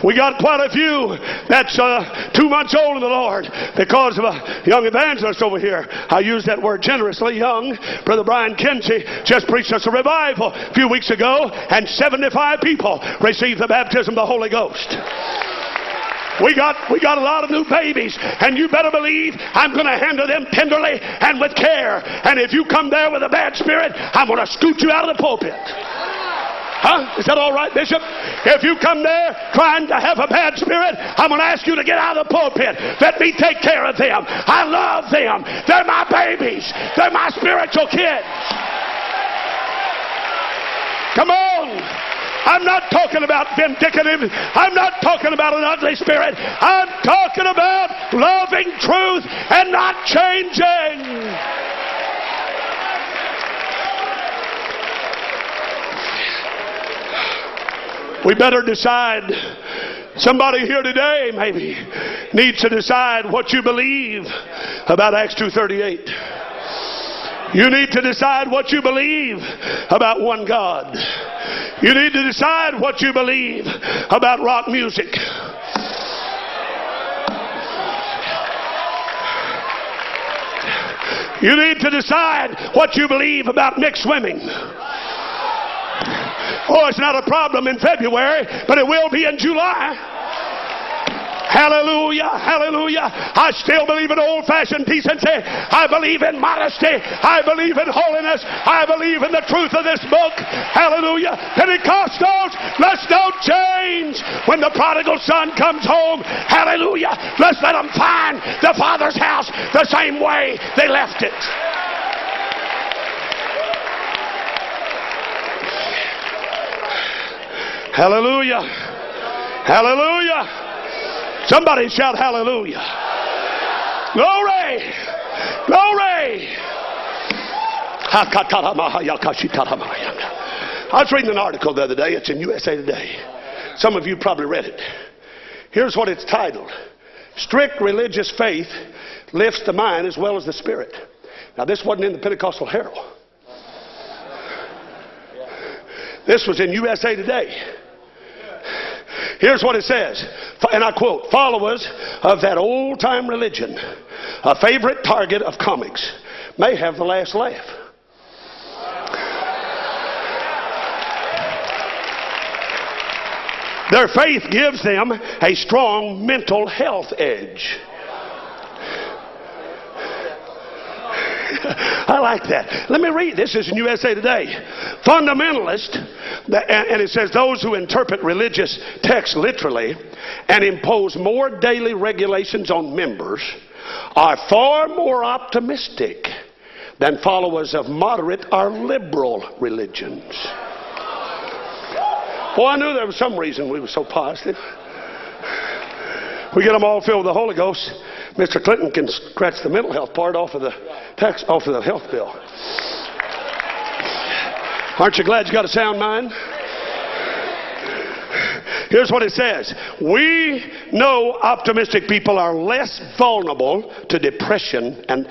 A: We got quite a few that's uh, two months old in the Lord because of a young evangelist over here. I use that word generously, young. Brother Brian Kinsey just just preached us a revival a few weeks ago, and 75 people received the baptism of the Holy Ghost. We got, we got a lot of new babies, and you better believe I'm going to handle them tenderly and with care. And if you come there with a bad spirit, I'm going to scoot you out of the pulpit. Huh? Is that all right, Bishop? If you come there trying to have a bad spirit, I'm going to ask you to get out of the pulpit. Let me take care of them. I love them. They're my babies. They're my spiritual kids. Come on. I'm not talking about vindictive. I'm not talking about an ugly spirit. I'm talking about loving truth and not changing. We better decide. Somebody here today maybe needs to decide what you believe about Acts 238. You need to decide what you believe about one God. You need to decide what you believe about rock music. You need to decide what you believe about mixed swimming. Oh, it's not a problem in February, but it will be in July. Hallelujah, hallelujah. I still believe in old fashioned decency. I believe in modesty. I believe in holiness. I believe in the truth of this book. Hallelujah. Pentecostals, let's don't change. When the prodigal son comes home, hallelujah, let's let them find the Father's house the same way they left it. Hallelujah. Hallelujah. Somebody shout hallelujah. Glory. Glory. I was reading an article the other day. It's in USA Today. Some of you probably read it. Here's what it's titled Strict religious faith lifts the mind as well as the spirit. Now, this wasn't in the Pentecostal Herald. This was in USA Today. Here's what it says, and I quote Followers of that old time religion, a favorite target of comics, may have the last laugh. Their faith gives them a strong mental health edge. I like that. Let me read. This is in USA Today. Fundamentalist, and it says those who interpret religious texts literally and impose more daily regulations on members are far more optimistic than followers of moderate or liberal religions. Well, I knew there was some reason we were so positive. We get them all filled with the Holy Ghost. Mr. Clinton can scratch the mental health part off of the tax off of the health bill. Aren't you glad you got a sound mind? Here's what it says We know optimistic people are less vulnerable to depression and,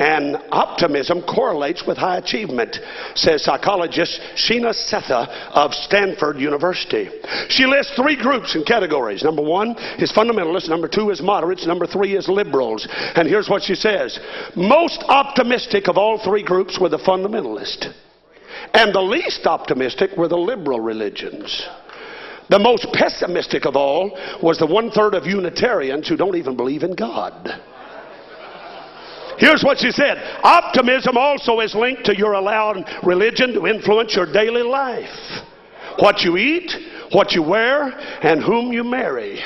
A: and optimism correlates with high achievement, says psychologist Sheena Sethi of Stanford University. She lists three groups and categories. Number one is fundamentalists, number two is moderates, number three is liberals. And here's what she says Most optimistic of all three groups were the fundamentalists, and the least optimistic were the liberal religions. The most pessimistic of all was the one third of Unitarians who don't even believe in God. Here's what she said Optimism also is linked to your allowed religion to influence your daily life. What you eat, what you wear, and whom you marry.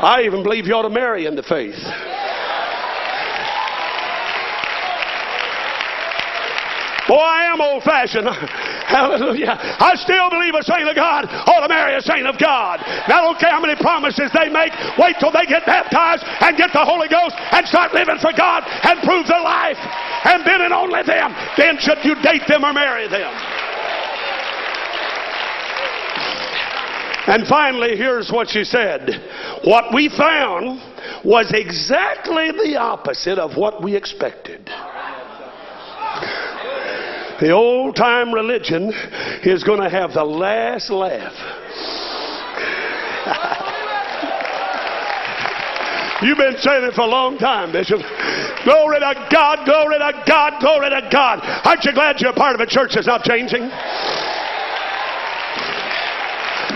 A: I even believe you ought to marry in the faith. Boy, I am old fashioned. Hallelujah. I still believe a saint of God ought to marry a saint of God. Now, I don't care how many promises they make. Wait till they get baptized and get the Holy Ghost and start living for God and prove their life. And then and only them. Then should you date them or marry them. And finally, here's what she said. What we found was exactly the opposite of what we expected. The old time religion is going to have the last laugh. You've been saying it for a long time, Bishop. Glory to God, glory to God, glory to God. Aren't you glad you're a part of a church that's not changing?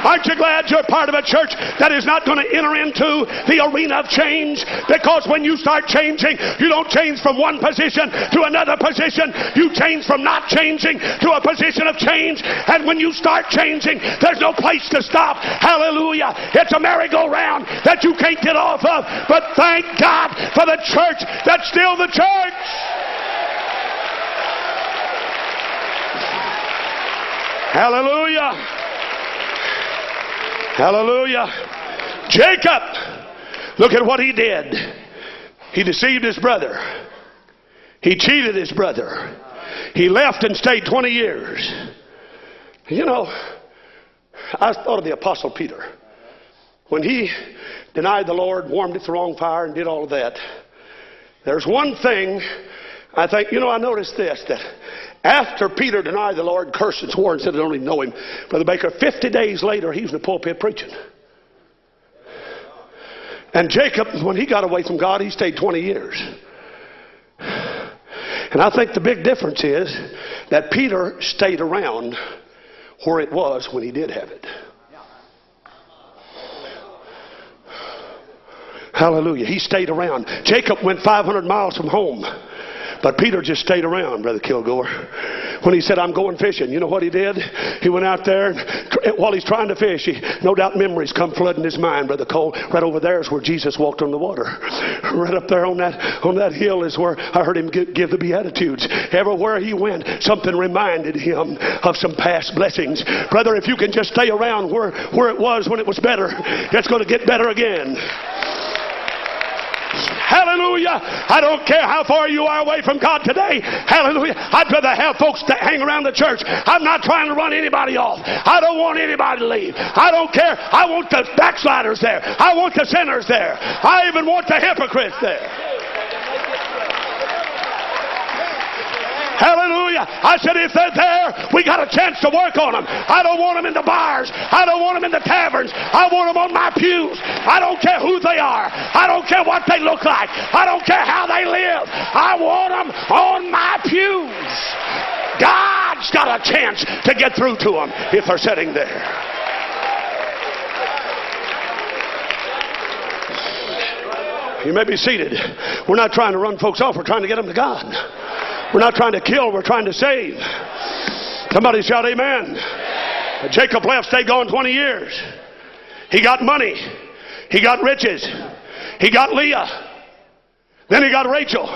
A: Aren't you glad you're part of a church that is not going to enter into the arena of change? Because when you start changing, you don't change from one position to another position. You change from not changing to a position of change. And when you start changing, there's no place to stop. Hallelujah. It's a merry-go-round that you can't get off of. But thank God for the church that's still the church. Hallelujah. Hallelujah. Jacob, look at what he did. He deceived his brother. He cheated his brother. He left and stayed 20 years. You know, I thought of the Apostle Peter. When he denied the Lord, warmed at the wrong fire, and did all of that, there's one thing I think, you know, I noticed this that after Peter denied the Lord, cursed and swore and said, I don't even know him, Brother Baker, 50 days later, he was in the pulpit preaching. And Jacob, when he got away from God, he stayed 20 years. And I think the big difference is that Peter stayed around where it was when he did have it. Hallelujah. He stayed around. Jacob went 500 miles from home. But Peter just stayed around, Brother Kilgore. When he said, I'm going fishing, you know what he did? He went out there, and while he's trying to fish, he, no doubt memories come flooding his mind, Brother Cole. Right over there is where Jesus walked on the water. Right up there on that, on that hill is where I heard him give, give the Beatitudes. Everywhere he went, something reminded him of some past blessings. Brother, if you can just stay around where, where it was when it was better, it's going to get better again. Hallelujah. I don't care how far you are away from God today. Hallelujah. I'd rather have folks that hang around the church. I'm not trying to run anybody off. I don't want anybody to leave. I don't care. I want the backsliders there. I want the sinners there. I even want the hypocrites there. Hallelujah. I said, if they're there, we got a chance to work on them. I don't want them in the bars. I don't want them in the taverns. I want them on my pews. I don't care who they are. I don't care what they look like. I don't care how they live. I want them on my pews. God's got a chance to get through to them if they're sitting there. You may be seated. We're not trying to run folks off, we're trying to get them to God. We're not trying to kill, we're trying to save. Somebody shout amen. Jacob left, stayed gone 20 years. He got money. He got riches. He got Leah. Then he got Rachel.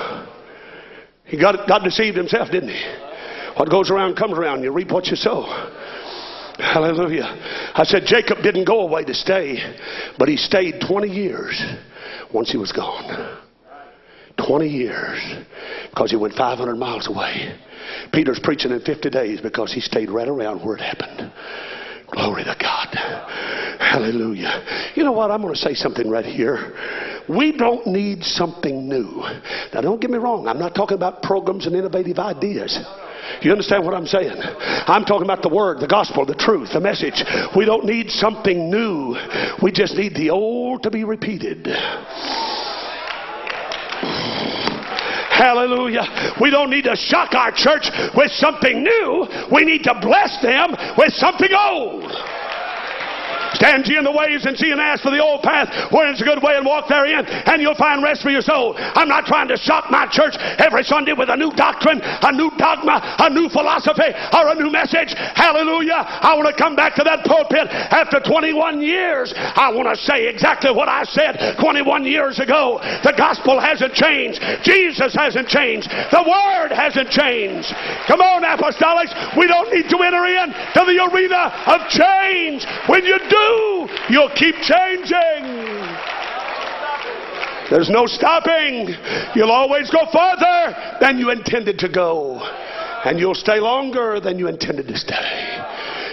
A: He got, got deceived himself, didn't he? What goes around comes around. You reap what you sow. Hallelujah. I said Jacob didn't go away to stay, but he stayed 20 years once he was gone. 20 years because he went 500 miles away. Peter's preaching in 50 days because he stayed right around where it happened. Glory to God. Hallelujah. You know what? I'm going to say something right here. We don't need something new. Now, don't get me wrong. I'm not talking about programs and innovative ideas. You understand what I'm saying? I'm talking about the Word, the gospel, the truth, the message. We don't need something new. We just need the old to be repeated. Hallelujah. We don't need to shock our church with something new. We need to bless them with something old. Stand ye in the ways and see and ask for the old path where it's a good way and walk therein, and you'll find rest for your soul. I'm not trying to shock my church every Sunday with a new doctrine, a new dogma, a new philosophy, or a new message. Hallelujah. I want to come back to that pulpit after 21 years. I want to say exactly what I said 21 years ago. The gospel hasn't changed. Jesus hasn't changed. The word hasn't changed. Come on, apostolics. We don't need to enter in to the arena of change. When you do, you'll keep changing. There's no stopping. You'll always go farther than you intended to go. And you'll stay longer than you intended to stay.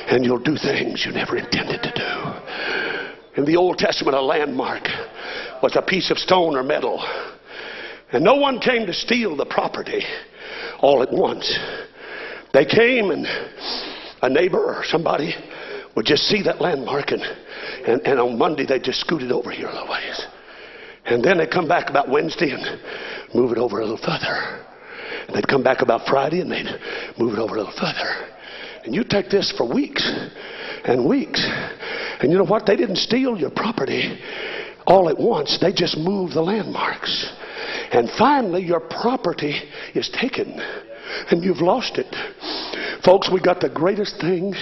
A: And you'll do things you never intended to do. In the Old Testament, a landmark was a piece of stone or metal. And no one came to steal the property all at once. They came and a neighbor or somebody would just see that landmark and, and, and on Monday they just scoot it over here a little ways. And then they'd come back about Wednesday and move it over a little further. And they'd come back about Friday and they'd move it over a little further. And you take this for weeks and weeks. And you know what? They didn't steal your property all at once. They just moved the landmarks. And finally, your property is taken and you've lost it. Folks, we got the greatest thing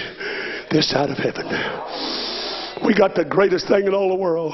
A: this side of heaven. We got the greatest thing in all the world.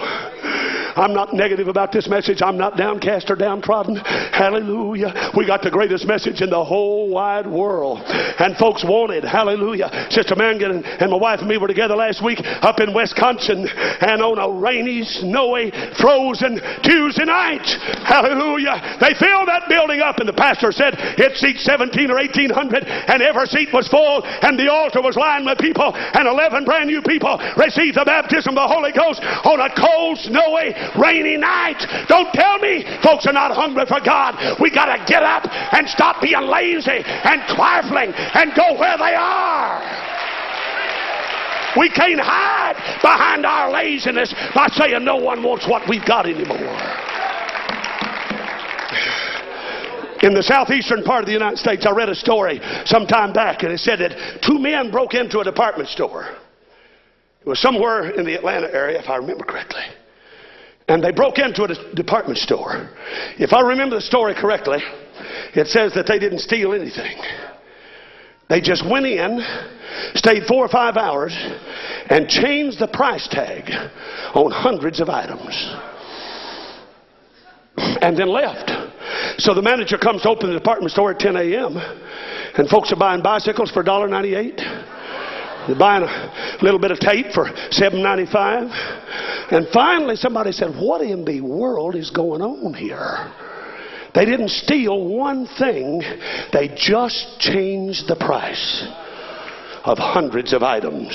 A: I'm not negative about this message. I'm not downcast or downtrodden. Hallelujah. We got the greatest message in the whole wide world. And folks wanted. Hallelujah. Sister Mangan and my wife and me were together last week up in Wisconsin and on a rainy, snowy, frozen Tuesday night. Hallelujah. They filled that building up and the pastor said it seats 17 or 1800 and every seat was full and the altar was lined with people and 11 brand new people received the baptism of the Holy Ghost on a cold, snowy, rainy night. Don't tell me folks are not hungry for God. We got to get up and stop being lazy and trifling and go where they are. We can't hide behind our laziness by saying no one wants what we've got anymore. in the southeastern part of the United States, I read a story some time back, and it said that two men broke into a department store. It was somewhere in the Atlanta area, if I remember correctly. And they broke into a department store. If I remember the story correctly, it says that they didn't steal anything. They just went in, stayed four or five hours, and changed the price tag on hundreds of items. And then left. So the manager comes to open the department store at 10 a.m. and folks are buying bicycles for $1.98. They're buying a little bit of tape for $7.95. And finally somebody said, What in the world is going on here? They didn't steal one thing, they just changed the price of hundreds of items.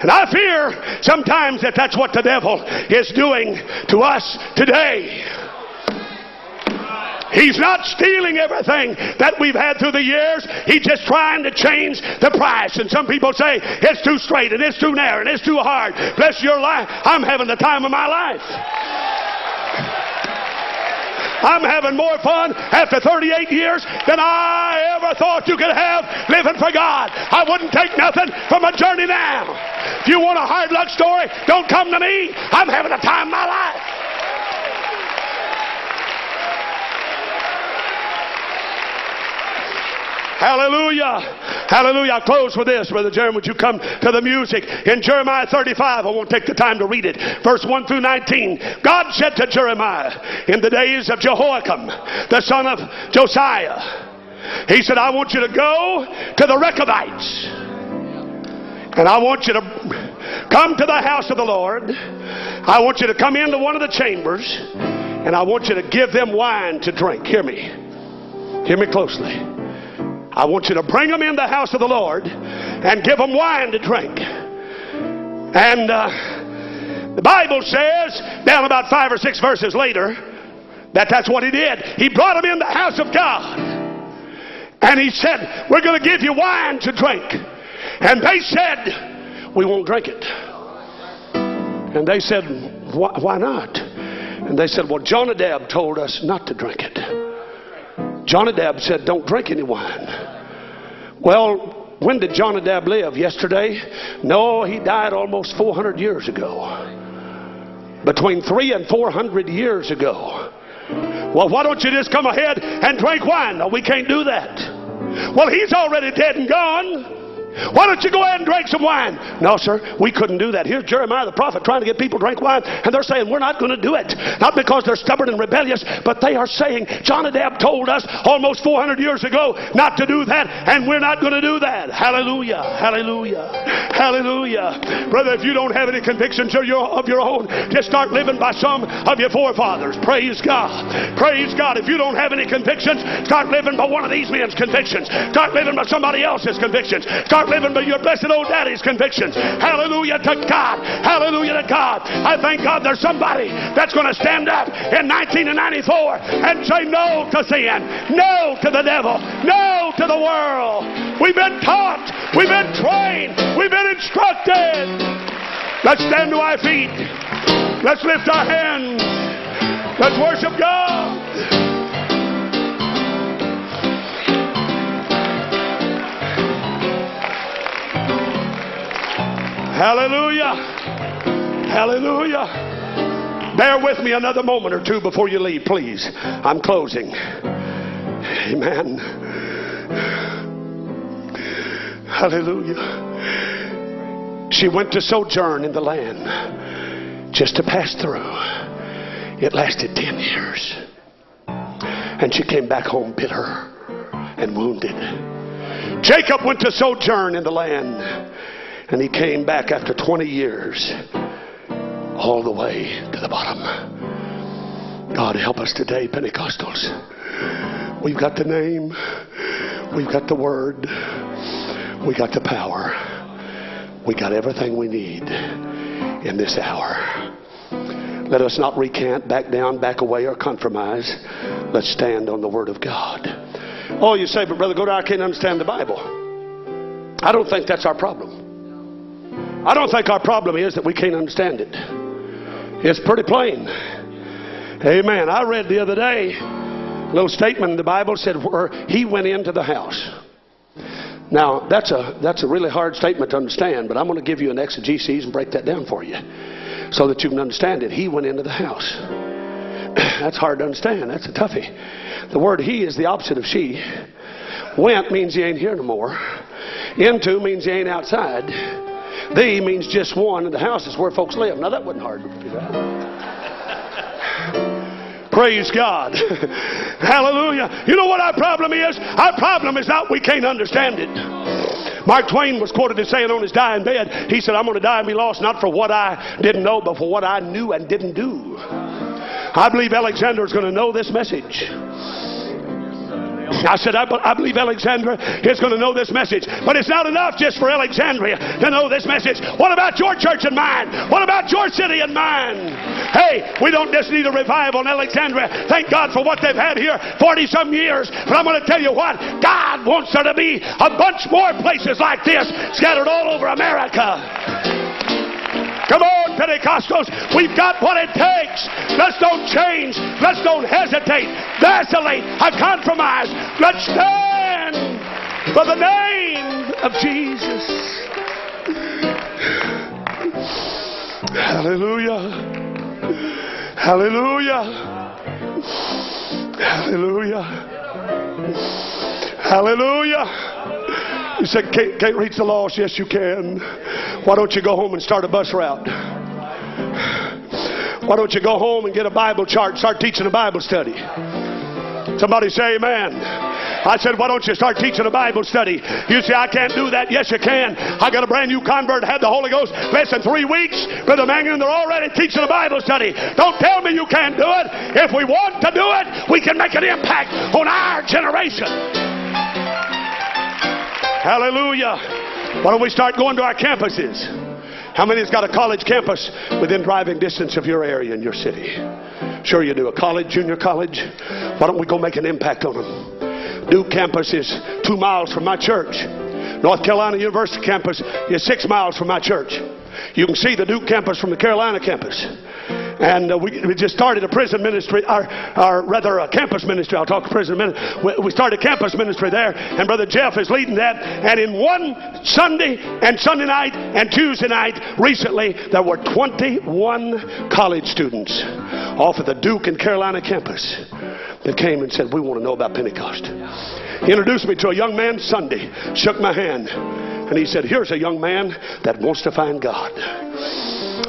A: And I fear sometimes that that's what the devil is doing to us today. He's not stealing everything that we've had through the years. He's just trying to change the price. And some people say it's too straight and it's too narrow and it's too hard. Bless your life. I'm having the time of my life. I'm having more fun after 38 years than I ever thought you could have living for God. I wouldn't take nothing from a journey now. If you want a hard luck story, don't come to me. I'm having the time of my life. Hallelujah. Hallelujah. I'll close with this. Brother Jeremy, would you come to the music? In Jeremiah 35, I won't take the time to read it. Verse 1 through 19. God said to Jeremiah in the days of Jehoiakim, the son of Josiah, He said, I want you to go to the Rechabites. And I want you to come to the house of the Lord. I want you to come into one of the chambers. And I want you to give them wine to drink. Hear me. Hear me closely. I want you to bring them in the house of the Lord and give them wine to drink. And uh, the Bible says, down about five or six verses later, that that's what he did. He brought them in the house of God. And he said, We're going to give you wine to drink. And they said, We won't drink it. And they said, Why not? And they said, Well, Jonadab told us not to drink it. Jonadab said, Don't drink any wine. Well, when did Jonadab live? Yesterday? No, he died almost 400 years ago. Between three and 400 years ago. Well, why don't you just come ahead and drink wine? No, we can't do that. Well, he's already dead and gone. Why don't you go ahead and drink some wine? No, sir, we couldn't do that. Here's Jeremiah the prophet trying to get people to drink wine, and they're saying, We're not going to do it. Not because they're stubborn and rebellious, but they are saying, Jonadab told us almost 400 years ago not to do that, and we're not going to do that. Hallelujah. Hallelujah. Hallelujah. Brother, if you don't have any convictions of your, of your own, just start living by some of your forefathers. Praise God. Praise God. If you don't have any convictions, start living by one of these men's convictions. Start living by somebody else's convictions. Start start living by your blessed old daddy's convictions. Hallelujah to God. Hallelujah to God. I thank God there's somebody that's going to stand up in 1994 and say no to sin, no to the devil, no to the world. We've been taught, we've been trained, we've been instructed. Let's stand to our feet. Let's lift our hands. Let's worship God. Hallelujah. Hallelujah. Bear with me another moment or two before you leave, please. I'm closing. Amen. Hallelujah. She went to sojourn in the land just to pass through. It lasted 10 years. And she came back home bitter and wounded. Jacob went to sojourn in the land and he came back after 20 years, all the way to the bottom. God help us today, Pentecostals. We've got the name, we've got the word, we got the power, we got everything we need in this hour. Let us not recant, back down, back away, or compromise. Let's stand on the Word of God. Oh, you say, but Brother Goder, I can't understand the Bible. I don't think that's our problem. I don't think our problem is that we can't understand it. It's pretty plain. Amen. I read the other day a little statement in the Bible said where he went into the house. Now, that's a, that's a really hard statement to understand, but I'm going to give you an exegesis and break that down for you so that you can understand it. He went into the house. that's hard to understand. That's a toughie. The word he is the opposite of she. Went means he ain't here no more. Into means he ain't outside. The means just one, and the house is where folks live. Now, that wasn't hard to. Praise God. Hallelujah. You know what our problem is? Our problem is not we can't understand it. Mark Twain was quoted as saying on his dying bed, he said, I'm going to die and be lost not for what I didn't know, but for what I knew and didn't do. I believe Alexander is going to know this message. I said, I, I believe Alexandria is going to know this message. But it's not enough just for Alexandria to know this message. What about your church and mine? What about your city and mine? Hey, we don't just need a revival in Alexandria. Thank God for what they've had here 40 some years. But I'm going to tell you what, God wants there to be a bunch more places like this scattered all over America. Come on, Pentecostals. We've got what it takes. Let's don't change. Let's don't hesitate, vacillate, or compromise. Let's stand for the name of Jesus. Hallelujah. Hallelujah. Hallelujah. Hallelujah. You said, can't, can't reach the lost. Yes, you can. Why don't you go home and start a bus route? Why don't you go home and get a Bible chart, start teaching a Bible study? Somebody say amen. I said, why don't you start teaching a Bible study? You say, I can't do that. Yes, you can. I got a brand new convert, had the Holy Ghost less than three weeks. Brother Mangan, they're already teaching a Bible study. Don't tell me you can't do it. If we want to do it, we can make an impact on our generation. Hallelujah. Why don't we start going to our campuses? How many has got a college campus within driving distance of your area in your city? Sure you do. A college, junior college. Why don't we go make an impact on them? Duke campus is two miles from my church. North Carolina University campus is six miles from my church. You can see the Duke campus from the Carolina campus. And uh, we, we, just started a prison ministry, or, or rather a campus ministry. I'll talk prison minute. We, we started a campus ministry there, and Brother Jeff is leading that. And in one Sunday and Sunday night and Tuesday night recently, there were 21 college students off of the Duke and Carolina campus that came and said, We want to know about Pentecost. He introduced me to a young man Sunday, shook my hand, and he said, Here's a young man that wants to find God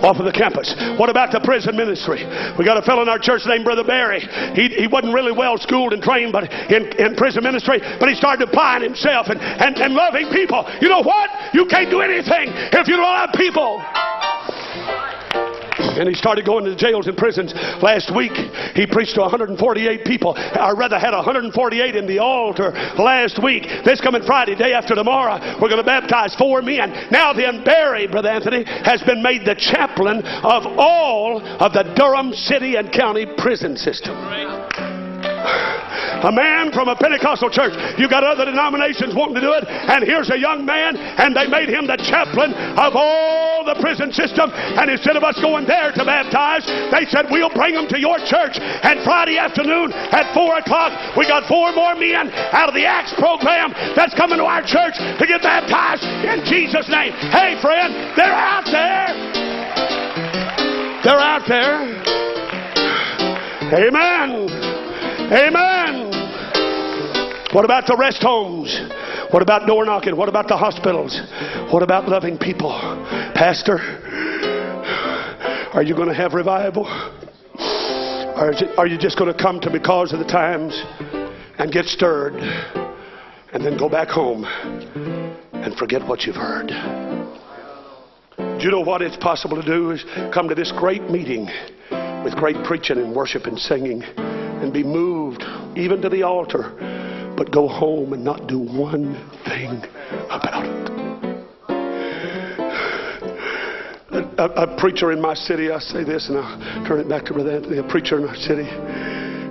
A: off of the campus. What about the prison ministry? We got a fellow in our church named Brother Barry. He, he wasn't really well schooled and trained but in, in prison ministry, but he started applying himself and, and, and loving people. You know what? You can't do anything if you don't love people. And he started going to jails and prisons last week. He preached to 148 people. or rather had 148 in the altar last week. This coming Friday, day after tomorrow, we're going to baptize four men. Now then, Barry, Brother Anthony, has been made the chaplain of all of the Durham City and County prison system. A man from a Pentecostal church. You got other denominations wanting to do it, and here's a young man, and they made him the chaplain of all the prison system. And instead of us going there to baptize, they said, We'll bring them to your church. And Friday afternoon at 4 o'clock, we got four more men out of the Acts program that's coming to our church to get baptized in Jesus' name. Hey, friend, they're out there. They're out there. Amen. Amen. What about the rest homes? What about door knocking? What about the hospitals? What about loving people? Pastor, are you going to have revival? Or are you just going to come to because of the times and get stirred and then go back home and forget what you've heard? Do you know what it's possible to do? Is come to this great meeting with great preaching and worship and singing and be moved even to the altar, but go home and not do one thing about it. A, a, preacher in my city, I say this and I'll turn it back to Brother Anthony. A preacher in our city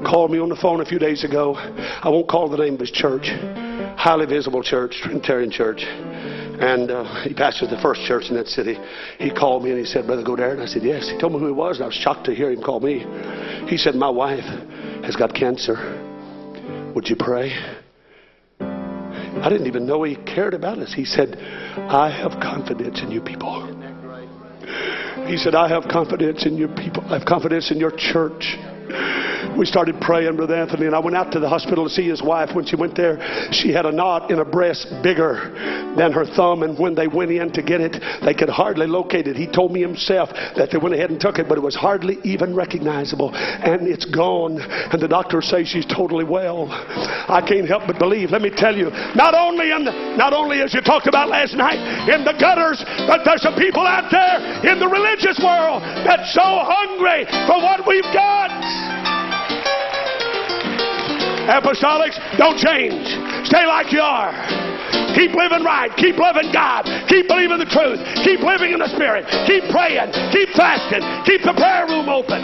A: called me on the phone a few days ago. I won't call the name of his church, highly visible church, Trinitarian church. And uh, he pastors the first church in that city. He called me and he said, Brother Godard. And I said, Yes. He told me who he was, and I was shocked to hear him call me. He said, My wife has got cancer. Would you pray? I didn't even know he cared about us. He said, I have confidence in you people. He said, I have confidence in your people. I have confidence in your church. We started praying, Brother Anthony, and I went out to the hospital to see his wife. When she went there, she had a knot in her breast bigger than her thumb, and when they went in to get it, they could hardly locate it. He told me himself that they went ahead and took it, but it was hardly even recognizable, and it's gone. And the doctors say she's totally well. I can't help but believe. Let me tell you, not only in the, not only as you talked about last night in the gutters, but there's some people out there in the religious world that's so hungry for what we've got. Apostolics, don't change. Stay like you are. Keep living right. Keep loving God. Keep believing the truth. Keep living in the Spirit. Keep praying. Keep fasting. Keep the prayer room open.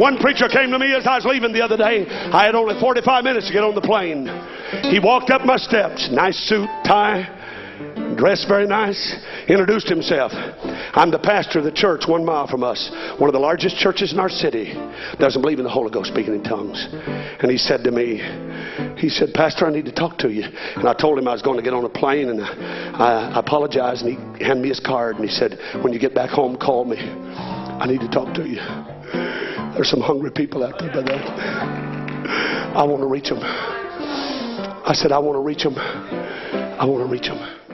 A: One preacher came to me as I was leaving the other day. I had only 45 minutes to get on the plane. He walked up my steps, nice suit, tie, dressed very nice, introduced himself. I'm the pastor of the church one mile from us, one of the largest churches in our city. Doesn't believe in the Holy Ghost speaking in tongues. And he said to me, he said, Pastor, I need to talk to you. And I told him I was going to get on a plane, and I, I apologized. And he handed me his card, and he said, When you get back home, call me. I need to talk to you. There's some hungry people out there, brother. I want to reach them. I said, I want to reach them. I want to reach them.